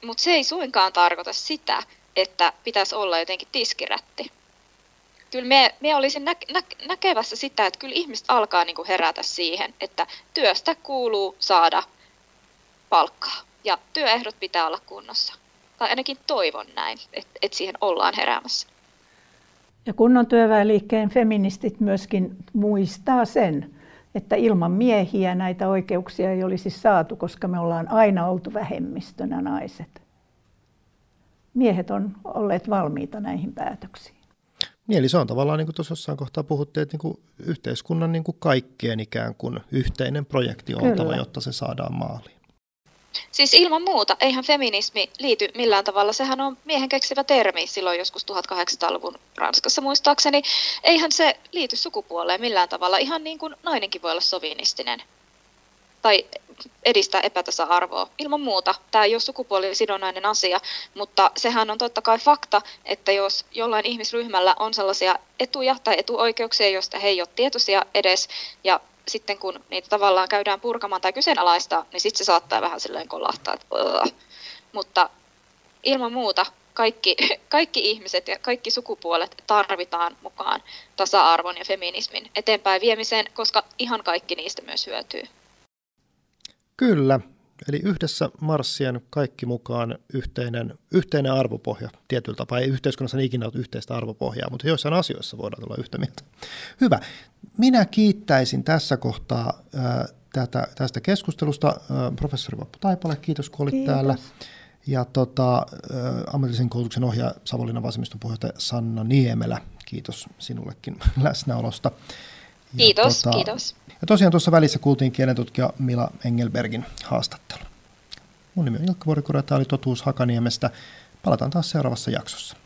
mutta se ei suinkaan tarkoita sitä, että pitäisi olla jotenkin tiskirätti. Kyllä me, me olisin nä, nä, näkevässä sitä, että kyllä ihmiset alkaa niin kuin herätä siihen, että työstä kuuluu saada palkkaa ja työehdot pitää olla kunnossa. Tai ainakin toivon näin, että, että siihen ollaan heräämässä. Ja kunnon työväenliikkeen feministit myöskin muistaa sen, että ilman miehiä näitä oikeuksia ei olisi saatu, koska me ollaan aina oltu vähemmistönä naiset. Miehet on olleet valmiita näihin päätöksiin. Niin, eli se on tavallaan, niin kuin tuossa jossain kohtaa puhuttiin, että niin kuin yhteiskunnan niin kuin kaikkeen ikään kuin yhteinen projekti on oltava, jotta se saadaan maaliin. Siis ilman muuta, eihän feminismi liity millään tavalla, sehän on miehen keksivä termi silloin joskus 1800-luvun Ranskassa muistaakseni. Eihän se liity sukupuoleen millään tavalla, ihan niin kuin nainenkin voi olla sovinistinen tai edistää epätasa-arvoa. Ilman muuta, tämä ei ole sukupuolisidonnainen asia, mutta sehän on totta kai fakta, että jos jollain ihmisryhmällä on sellaisia etuja tai etuoikeuksia, joista he ei ole tietoisia edes, ja sitten kun niitä tavallaan käydään purkamaan tai kyseenalaista, niin sitten se saattaa vähän silleen kolahtaa, että mutta ilman muuta kaikki, kaikki ihmiset ja kaikki sukupuolet tarvitaan mukaan tasa-arvon ja feminismin eteenpäin viemiseen, koska ihan kaikki niistä myös hyötyy. Kyllä, eli yhdessä marssien kaikki mukaan yhteinen, yhteinen arvopohja tietyllä tapaa. Ei yhteiskunnassa ikinä ole yhteistä arvopohjaa, mutta joissain asioissa voidaan olla yhtä mieltä. Hyvä. Minä kiittäisin tässä kohtaa äh, tätä, tästä keskustelusta äh, professori Vappu Taipale, kiitos kun olit kiitos. täällä. Ja tota, äh, ammatillisen koulutuksen ohjaaja Savonlinnan vasemmiston puheenjohtaja Sanna Niemelä, kiitos sinullekin läsnäolosta. Kiitos, tota, kiitos. Ja tosiaan tuossa välissä kuultiin kielentutkija Mila Engelbergin haastattelu. Mun nimi on Ilkka Vuorikurja, tämä oli Totuus Hakaniemestä. Palataan taas seuraavassa jaksossa.